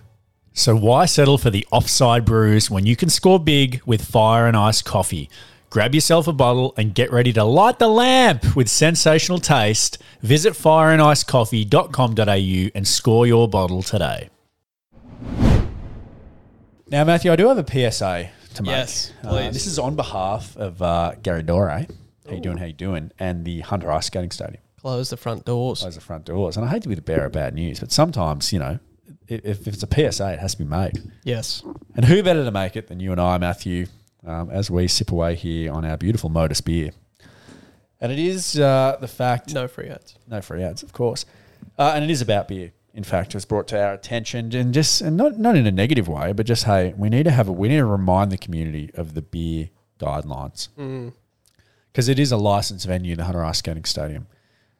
So why settle for the offside brews when you can score big with Fire and Ice Coffee? Grab yourself a bottle and get ready to light the lamp with sensational taste. Visit fireandicecoffee.com.au and score your bottle today. Now, Matthew, I do have a PSA to make. Yes, Uh, please. this is on behalf of uh, Gary Dore. How you doing? How you doing? And the Hunter Ice Skating Stadium. Close the front doors. Close the front doors. And I hate to be the bearer of bad news, but sometimes, you know, if, if it's a PSA, it has to be made. Yes. And who better to make it than you and I, Matthew, um, as we sip away here on our beautiful Modus beer. And it is uh, the fact No free ads. no free ads, of course. Uh, and it is about beer. In fact, it was brought to our attention, and just and not not in a negative way, but just hey, we need to have a we need to remind the community of the beer guidelines because it is a licensed venue, the Hunter Ice Skating Stadium.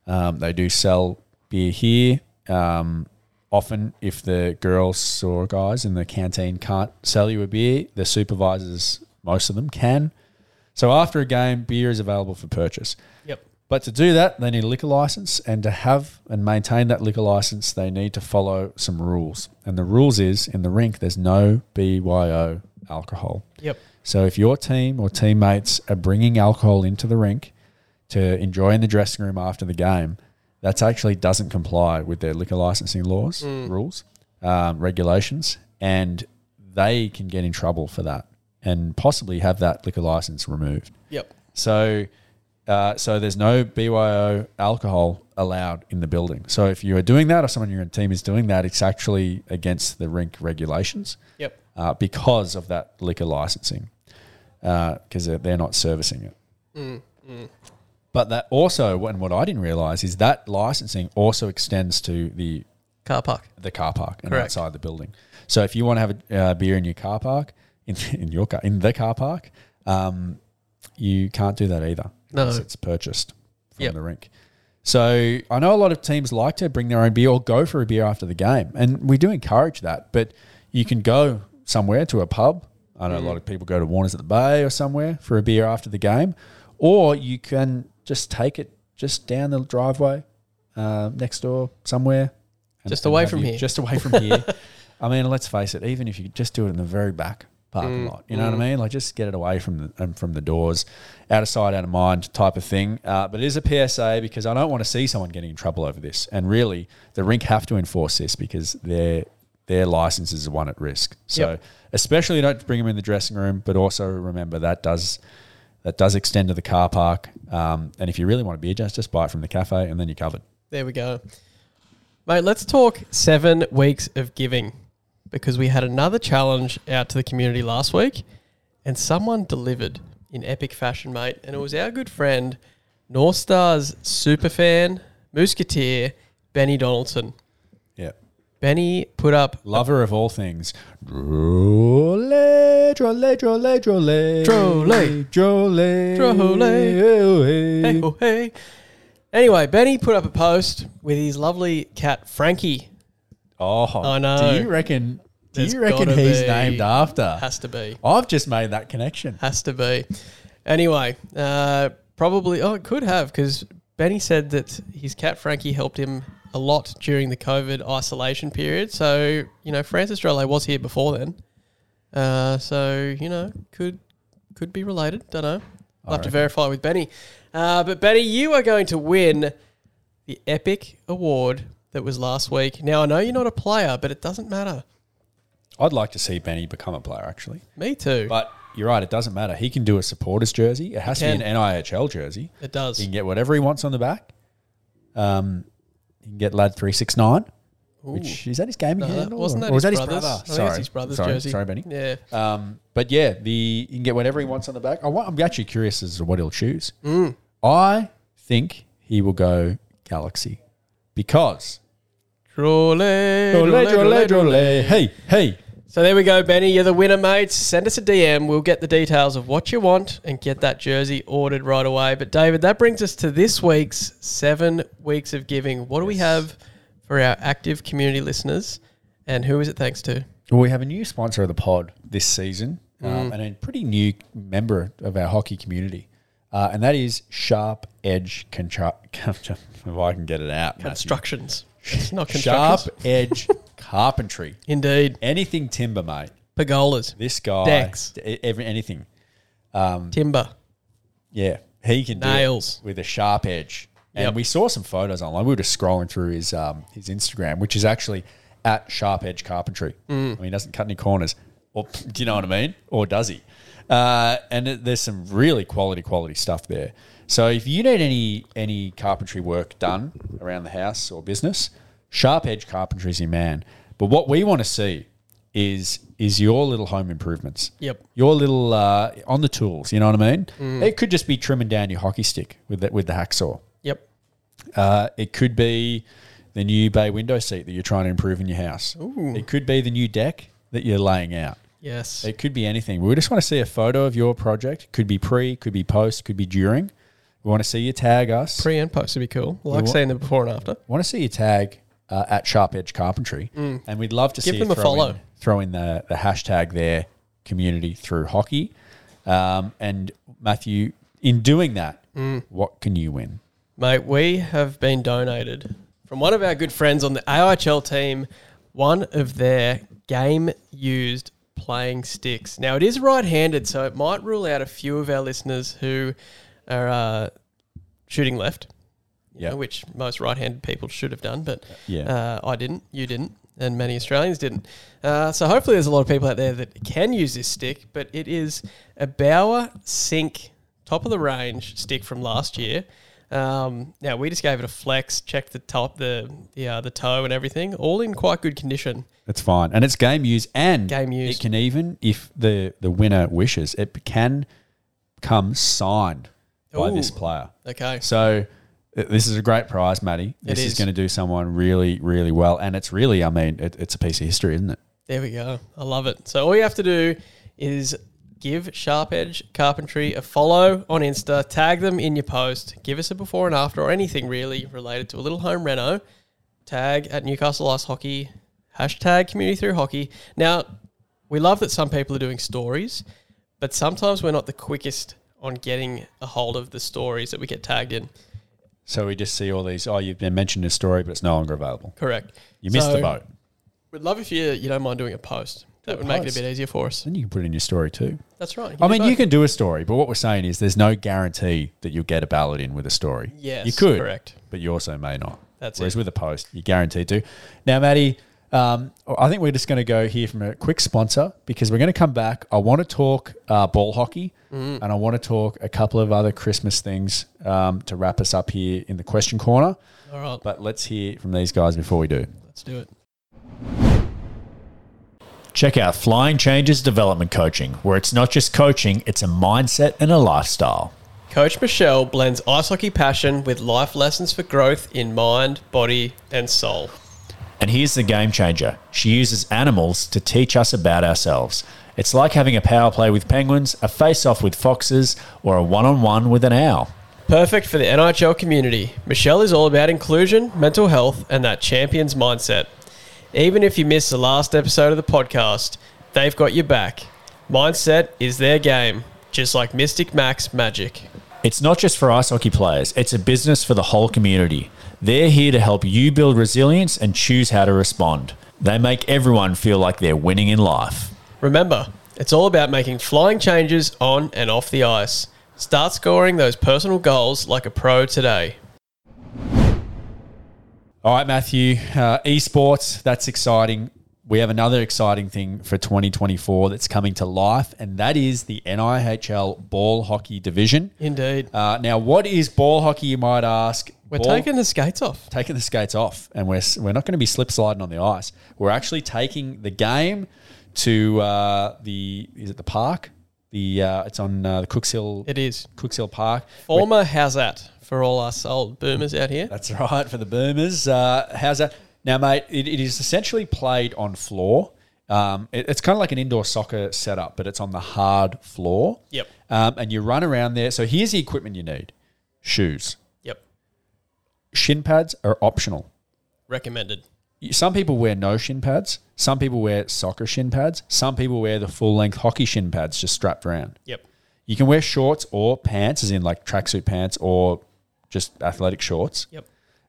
Um, they do sell beer here. Um, often, if the girls or guys in the canteen can't sell you a beer, the supervisors, most of them, can. So after a game, beer is available for purchase. Yep. But to do that, they need a liquor license, and to have and maintain that liquor license, they need to follow some rules. And the rules is in the rink, there's no BYO alcohol. Yep. So if your team or teammates are bringing alcohol into the rink to enjoy in the dressing room after the game, that actually doesn't comply with their liquor licensing laws, rules, um, regulations, and they can get in trouble for that and possibly have that liquor license removed. Yep. So, uh, so there's no BYO alcohol allowed in the building. So if you are doing that, or someone in your team is doing that, it's actually against the rink regulations Yep. uh, because of that liquor licensing, because they're, they're not servicing it. But that also, and what I didn't realize is that licensing also extends to the Car park. the car park and Correct. outside the building. So if you want to have a uh, beer in your car park, in, in your car, in the car park, um, you can't do that either. No. unless it's purchased from Yep. the rink. So I know a lot of teams like to bring their own beer or go for a beer after the game, and we do encourage that. But you can go somewhere to a pub. I know a lot of people go to Warner's at the Bay or somewhere for a beer after the game, or you can just take it just down the driveway uh, next door somewhere. and- Just away from you- here. Just away from here. I mean, let's face it. Even if you just do it in the very back parking Mm, lot, you know what I mean? Like, just get it away from the um, from the doors, out of sight, out of mind, type of thing. Uh, but it is a PSA because I don't want to see someone getting in trouble over this. And really, the rink have to enforce this because their their license is the one at risk. So, Yep. especially don't bring them in the dressing room, but also remember that does that does extend to the car park. Um, and if you really want to be a beer, just just buy it from the cafe, and then you're covered. There we go. Mate, let's talk seven weeks of giving because we had another challenge out to the community last week and someone delivered in epic fashion, mate. And it was our good friend, North Stars superfan, Musketeer, Benny Donaldson. Benny put up Lover of all things. Drole, drole, drole, drole. Drole. Drole. Drole. Hey, oh, hey. Anyway, Benny put up a post with his lovely cat Frankie. Oh, I know. Do you reckon? Do There's you reckon gotta he's be. named after? Has to be. I've just made that connection. Has to be. Anyway, uh, probably. Oh, it could have because Benny said that his cat Frankie helped him a lot during the COVID isolation period. So you know, Francis Drolet was here before then. Uh, so you know, could could be related. Don't know. I'll have to verify with Benny. Uh, but Benny, you are going to win the epic award that was last week. Now I know you're not a player, but it doesn't matter. I'd like to see Benny become a player, actually. Me too. But you're right; it doesn't matter. He can do a supporters jersey. It has to be an NIHL jersey. it does. He can get whatever he wants on the back. Um, he can get lad three six nine. Which is that his gaming No, handle? wasn't or, that or his that his brother? I it's Sorry, his brother's sorry, jersey. Sorry, Benny. Yeah. Um, but yeah, the you can get whatever he wants on the back. I I'm actually curious as to what he'll choose. Mm. I think he will go Galaxy because Drole, drole, drole, drole. Hey, hey, So there we go, Benny. You're the winner, mate. Send us a DM. We'll get the details of what you want and get that jersey ordered right away. But David, that brings us to this week's seven weeks of giving. What do we have for our active community listeners, and who is it thanks to? Well, we have a new sponsor of the pod this season, um, Mm. and a pretty new member of our hockey community, uh, and that is Sharp Edge Contra- If I can get it out, Matthew. Constructions. It's not Sharp. Edge Carpentry. Indeed. Anything timber, mate. Pergolas. This guy, Decks. e- every, anything. Timber. Yeah, he can do Nails. it with a sharp edge. And Yep. we saw some photos online. We were just scrolling through his um, his Instagram, which is actually at Sharp Edge Carpentry. Mm. I mean, he doesn't cut any corners. Or do you know what I mean? Or does he? Uh, and it- there's some really quality quality stuff there. So if you need any any carpentry work done around the house or business, Sharp Edge Carpentry is your man. But what we want to see is is your little home improvements Yep. your little uh, on the tools. You know what I mean? It could just be trimming down your hockey stick with the, with the hacksaw. Yep. Uh, it could be the new bay window seat that you're trying to improve in your house. Ooh. It could be the new deck that you're laying out. Yes. It could be anything. We just want to see a photo of your project. Could be pre, could be post, could be during. We want to see you tag us. Pre and post would be cool. Like wa- seeing the before and after. want to see you tag uh, at Sharp Edge Carpentry, and we'd love to Give see them you a follow. In, throw in the the hashtag there, community through hockey, um, and Matthew. In doing that, Mm. what can you win? Mate, we have been donated from one of our good friends on the AIHL team one of their game used playing sticks. Now, it is right handed, so it might rule out a few of our listeners who are uh, shooting left, Yeah. know, which most right handed people should have done, but Yeah. uh, I didn't, you didn't, and many Australians didn't. Uh, so hopefully there's a lot of people out there that can use this stick, but it is a Bauer Sync top of the range stick from last year. Um, now we just gave it a flex, checked the top, the the uh, the toe, and everything, all in quite good condition. It's fine, and it's game use, and Game use. It can even, if the the winner wishes, it can come signed by this player. Okay, So Uh, this is a great prize, Matty. This is. is. going to do someone really, really well, and it's really, I mean, it, it's a piece of history, isn't it? there we go. I love it. So all you have to do is give Sharp Edge Carpentry a follow on Insta, tag them in your post, give us a before and after, or anything really related to a little home reno. Tag at Newcastle Ice Hockey, hashtag Community Through Hockey. Now, we love that some people are doing stories, but sometimes we're not the quickest on getting a hold of the stories that we get tagged in. So we just see all these. Oh, you've been mentioned in a story, but it's no longer available. Correct. You missed the So, boat. We'd love if you you don't mind doing a post. That would make it a bit easier for us. Then you can put it in your story too. That's right. I mean, you can do a story, but what we're saying is there's no guarantee that you'll get a ballot in with a story. Yes, you could, correct. but you also may not. That's Whereas it. with a post, you're guaranteed to. Now, Maddie, um, I think we're just going to go here from a quick sponsor because we're going to come back. I want to talk uh, ball hockey Mm. and I want to talk a couple of other Christmas things um, to wrap us up here in the question corner. All right. But let's hear from these guys before we do. Let's do it. Check out Flying Changes Development Coaching, where it's not just coaching, it's a mindset and a lifestyle. Coach Michelle blends ice hockey passion with life lessons for growth in mind, body, and soul. And here's the game changer she uses animals to teach us about ourselves. It's like having a power play with penguins, a face off with foxes, or a one on one with an owl. Perfect for the NHL community. Michelle is all about inclusion, mental health, and that champion's mindset. Even if you missed the last episode of the podcast, they've got your back. Mindset is their game, just like Mystic Max Magic. It's not just for ice hockey players, it's a business for the whole community. They're here to help you build resilience and choose how to respond. They make everyone feel like they're winning in life. Remember, it's all about making flying changes on and off the ice. Start scoring those personal goals like a pro today. All right, Matthew. Uh, esports, that's exciting. We have another exciting thing for 2024 that's coming to life, and that is the NIHL Ball Hockey Division. Indeed. Uh, now, what is ball hockey, you might ask? We're taking the skates off. taking the skates off, and we're, we're not going to be slip sliding on the ice. We're actually taking the game to uh, the, is it the park? The uh, It's on uh, the Cooks Hill, It is. Cooks Hill Park. Former how's that for all us old boomers out here? That's right for the boomers. Uh, how's that? Now, mate, it, it is essentially played on floor. Um, it- it's kind of like an indoor soccer setup, but it's on the hard floor. Yep. Um, and you run around there. So here's the equipment you need: shoes. Shin pads are optional. Recommended. Some people wear no shin pads. Some people wear soccer shin pads. Some people wear the full length hockey shin pads just strapped around. Yep. You can wear shorts or pants, as in like tracksuit pants or just athletic shorts. Yep.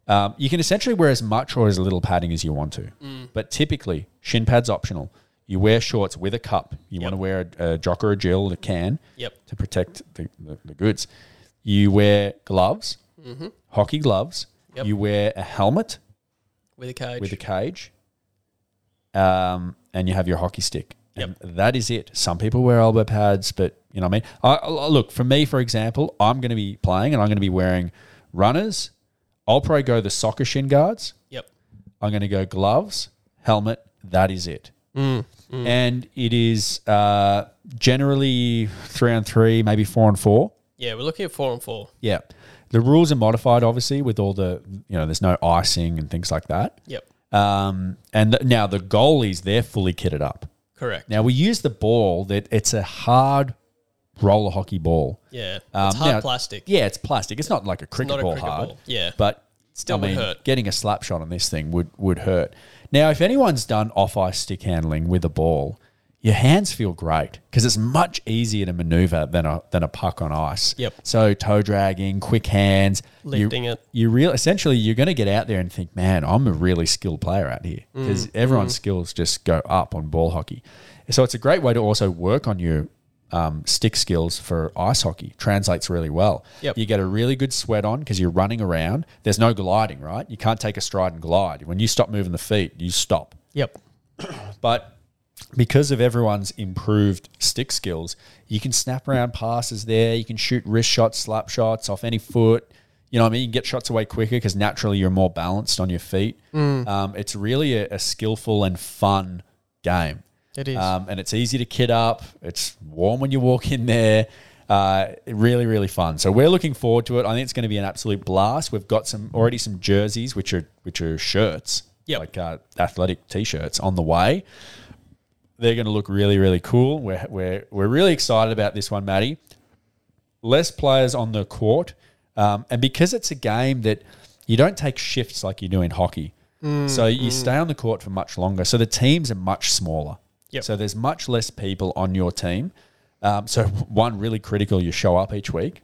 Um, you can essentially wear as much or as little padding as you want to, but typically shin pads optional. You wear shorts with a cup. You want to wear a, a jock or a Jill, a can, Yep. to protect the, the, the goods. You wear gloves, hockey gloves. Yep. You wear a helmet With a cage. with a cage, um, and you have your hockey stick. And that is it. Some people wear elbow pads, but you know what I mean. I, I- look for me, for example, I'm going to be playing, and I'm going to be wearing runners. I'll probably go the soccer shin guards. Yep. I'm going to go gloves, helmet. That is it. Mm, And it is uh, generally three on three, maybe four on four. Yeah, we're looking at four and four. Yeah. The rules are modified, obviously, with all the, you know, there's no icing and things like that. Yep. Um, and th- now the goalies, they're fully kitted up. Correct. Now we use the ball that it's a hard roller hockey ball. Yeah. Um, it's hard now- plastic. Yeah, it's plastic. It's not like a cricket not a ball cricket hard. ball. Yeah. But Still I would mean, hurt. getting a slap shot on this thing would would hurt. Now, if anyone's done off ice stick handling with a ball, your hands feel great because it's much easier to maneuver than a than a puck on ice. Yep. So toe dragging, quick hands, Lifting you, it. You real essentially you're going to get out there and think, man, I'm a really skilled player out here Mm, because everyone's skills just go up on ball hockey. So it's a great way to also work on your um, stick skills for ice hockey. Translates really well. Yep. You get a really good sweat on because you're running around. There's no gliding, right? You can't take a stride and glide. When you stop moving the feet, you stop. Yep. But because of everyone's improved stick skills, you can snap around passes there. You can shoot wrist shots, slap shots off any foot. You know what I mean? You can get shots away quicker because naturally you're more balanced on your feet. Um, it's really a, a skillful and fun game. It is. Um, and it's easy to kit up. It's warm when you walk in there. Uh, really, really fun. So we're looking forward to it. I think it's going to be an absolute blast. We've got some already some jerseys, which are which are shirts, Yep. like uh, athletic t-shirts, on the way. They're going to look really, really cool. We're we're we're really excited about this one, Maddie. Less players on the court, um, and because it's a game that you don't take shifts like you do in hockey, so you stay on the court for much longer. So the teams are much smaller. Yep. So there's much less people on your team. Um, so one really critical, you show up each week.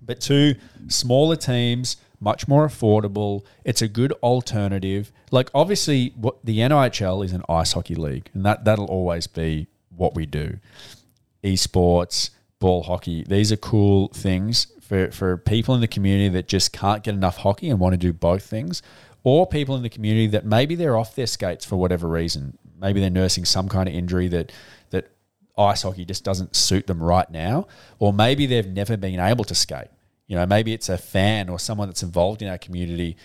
But two, smaller teams, much more affordable. It's a good alternative. Like obviously, what the NIHL is an ice hockey league, and that that'll always be what we do. Esports, ball hockey, these are cool things for for people in the community that just can't get enough hockey and want to do both things, or people in the community that maybe they're off their skates for whatever reason. Maybe they're nursing some kind of injury that that ice hockey just doesn't suit them right now, or maybe they've never been able to skate. You know, maybe it's a fan or someone that's involved in our community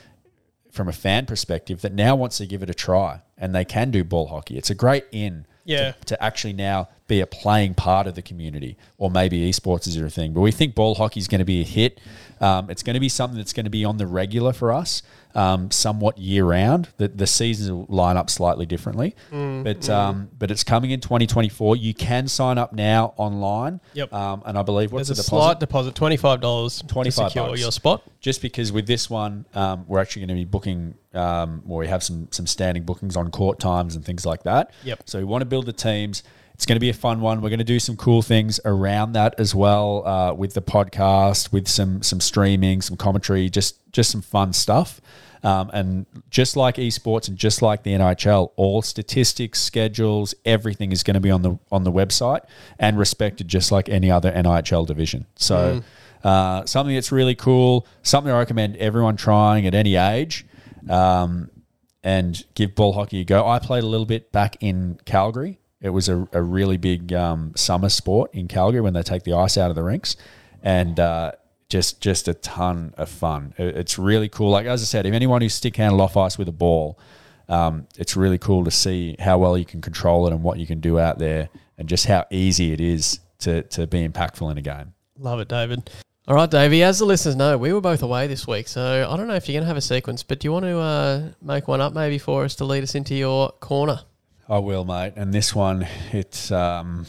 from a fan perspective that now wants to give it a try and they can do ball hockey. It's a great in Yeah. to, to actually now be a playing part of the community, or maybe esports is your thing. But we think ball hockey is going to be a hit. Um, it's going to be something that's going to be on the regular for us, um, somewhat year round. The, the seasons will line up slightly differently, but um, but it's coming in 2024. You can sign up now online. Yep. Um, and I believe what's There's a deposit? slight deposit, twenty five dollars, 25 secure bucks. your spot. just because with this one, um, we're actually going to be booking, um, or we have some some standing bookings on court times and things like that. Yep. So we want to build the teams. It's going to be a fun one. We're going to do some cool things around that as well, uh, with the podcast, with some some streaming, some commentary, just just some fun stuff. Um, and just like esports and just like the NHL, all statistics, schedules, everything is going to be on the on the website and respected just like any other NHL division. So uh, something that's really cool, something I recommend everyone trying at any age, um, and give ball hockey a go. I played a little bit back in Calgary. It was a, a really big um, summer sport in Calgary when they take the ice out of the rinks, and uh, just just a ton of fun. It- it's really cool. Like as I said, if anyone who's stick handle off ice with a ball, um, it's really cool to see how well you can control it and what you can do out there, and just how easy it is to to be impactful in a game. Love it, David. All right, Davey. As the listeners know, we were both away this week, so I don't know if you're going to have a sequence, but do you want to uh, make one up maybe for us to lead us into your corner? I will, mate. And this one, it's um,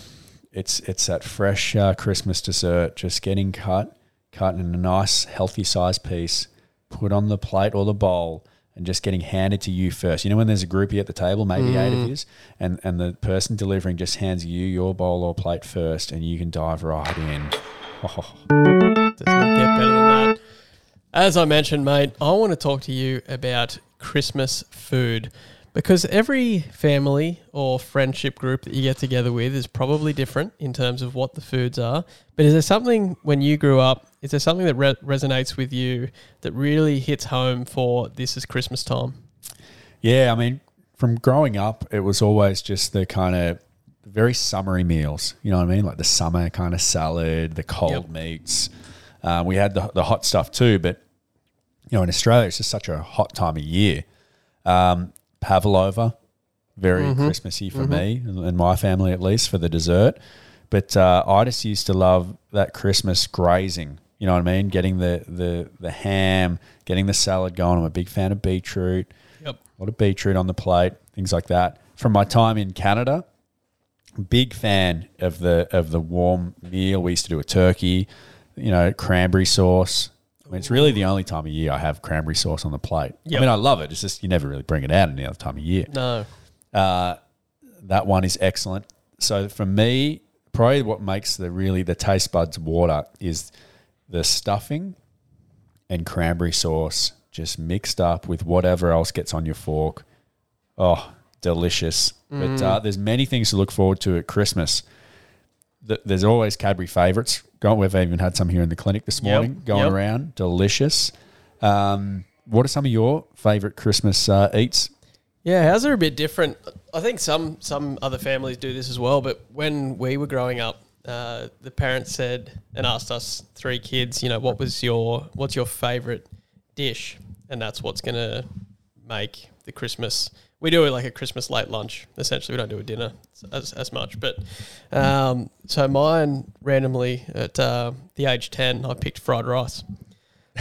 it's it's that fresh uh, Christmas dessert, just getting cut, cut in a nice, healthy size piece, put on the plate or the bowl, and just getting handed to you first. You know when there's a groupie at the table, maybe eight of yous, and and the person delivering just hands you your bowl or plate first, and you can dive right in. Oh, Does not get better than that. As I mentioned, mate, I want to talk to you about Christmas food because every family or friendship group that you get together with is probably different in terms of what the foods are. But is there something when you grew up, is there something that re- resonates with you that really hits home for this is Christmas time? Yeah, I mean, from growing up, it was always just the kind of very summery meals. You know what I mean? Like the summer kind of salad, the cold Yep. meats. Um, we had the, the hot stuff too, but you know, in Australia, it's just such a hot time of year. Um, pavlova, very Christmassy for me and, and my family at least for the dessert. But uh, I just used to love that Christmas grazing. You know what I mean? Getting the the the ham, getting the salad going. I'm a big fan of beetroot Yep. a lot of beetroot on the plate, things like that. From my time in Canada, big fan of the of the warm meal. We used to do a turkey, you know, cranberry sauce. I mean, it's really the only time of year I have cranberry sauce on the plate. Yep. I mean, I love it. It's just you never really bring it out any other time of year. No. Uh, that one is excellent. So for me, probably what makes the really the taste buds water is the stuffing and cranberry sauce just mixed up with whatever else gets on your fork. Oh, delicious! But uh, there's many things to look forward to at Christmas. Th- There's always Cadbury favorites. Go- We've even had some here in the clinic this Yep, morning going yep. around. Delicious. Um, what are some of your favorite Christmas uh, eats? Yeah, ours are a bit different. I think some some other families do this as well. But when we were growing up, uh, the parents said and asked us three kids, you know, what was your what's your favorite dish, and that's what's gonna make the Christmas. We do it like a Christmas late lunch. Essentially, we don't do a dinner as, as much. But um, so mine randomly at uh, the age ten, I picked fried rice.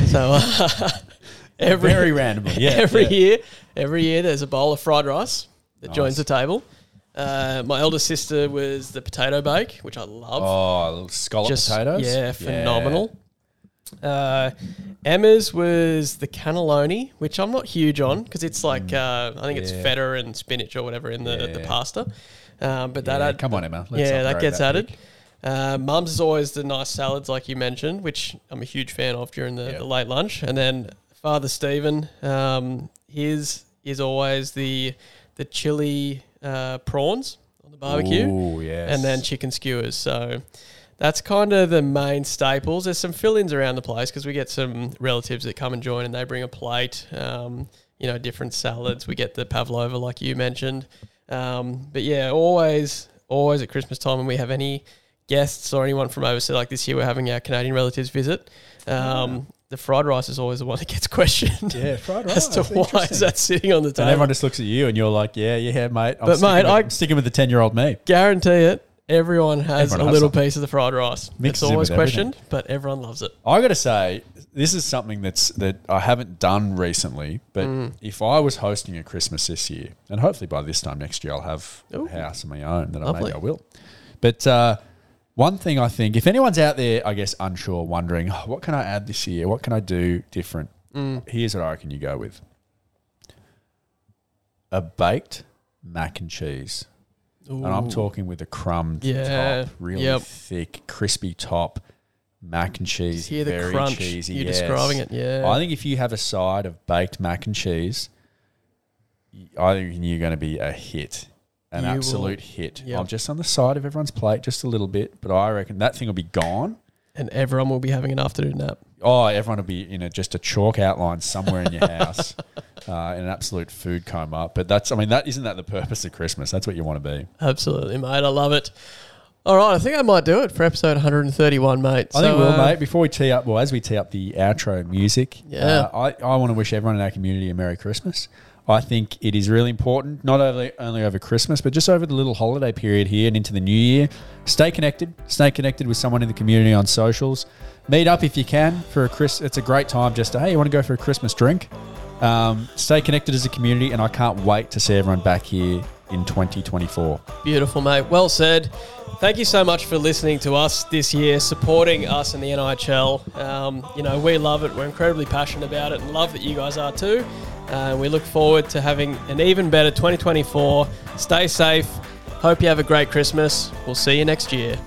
So uh, every Very randomly, yeah, every yeah. year, every year there's a bowl of fried rice that joins the table. Uh, my elder sister was the potato bake, which I love. Oh, scallop Just potatoes. yeah, phenomenal. Uh, Emma's was the cannelloni, which I'm not huge on because it's like uh, I think it's Mm. Yeah. feta and spinach or whatever in the, the pasta. Um, but that Yeah, add- come on, Emma. Let's yeah, that gets that added. big. Uh, Mum's is always the nice salads, like you mentioned, which I'm a huge fan of during the, the late lunch. And then Father Stephen, um, his is always the the chili uh, prawns on the barbecue, Ooh, yes. and then chicken skewers. So that's kind of the main staples. There's some fill-ins around the place because we get some relatives that come and join, and they bring a plate. Um, you know, different salads. We get the pavlova, like you mentioned. Um, but yeah, always, always at Christmas time when we have any guests or anyone from overseas, like this year, we're having our Canadian relatives visit. Um, The fried rice is always the one that gets questioned Yeah, fried rice. as to why is that sitting on the And table. everyone just looks at you, and you're like, "Yeah, yeah, mate." I'm But, mate, with, I'm sticking with the ten-year-old me. Guarantee it. Everyone has Everyone a has little something. piece of the fried rice. Mixes it's always with everything. questioned, but everyone loves it. I got to say, this is something that's that I haven't done recently. But Mm. if I was hosting a Christmas this year, and hopefully by this time next year I'll have Ooh. a house of my own, then I Lovely. maybe I will. But uh, one thing I think, if anyone's out there, I guess unsure, wondering "Oh, what can I add this year, what can I do different, Mm. here's what I reckon you go with: a baked mac and cheese. And I'm talking with a crumbed Yeah. top, really Yep. thick, crispy top, mac and cheese, Just hear the very crunch. cheesy. You're yes. describing it, yeah. I think if you have a side of baked mac and cheese, I think you're going to be a hit, an You will- absolute hit. Yep. I'm just on the side of everyone's plate, just a little bit, but I reckon that thing will be gone. And everyone will be having an afternoon nap. Oh, everyone will be in a, just a chalk outline somewhere in your house, uh, in an absolute food coma. But that's, I mean, that isn't that the purpose of Christmas? That's what you want to be. Absolutely, mate. I love it. All right, I think I might do it for episode 131, mate. I think we'll, uh, mate. Before we tee up, well, as we tee up the outro music, Yeah. uh, I, I want to wish everyone in our community a Merry Christmas. I think it is really important, not only, only over Christmas, but just over the little holiday period here and into the new year. Stay connected. Stay connected with someone in the community on socials. Meet up if you can for a Chris. It's a great time just to, hey, you want to go for a Christmas drink? Um, stay connected as a community, and I can't wait to see everyone back here in 2024. Beautiful, mate. Well said. Thank you so much for listening to us this year, supporting us in the NIHL. Um, you know, we love it. We're incredibly passionate about it and love that you guys are too. Uh, we look forward to having an even better 2024. Stay safe. Hope you have a great Christmas. We'll see you next year.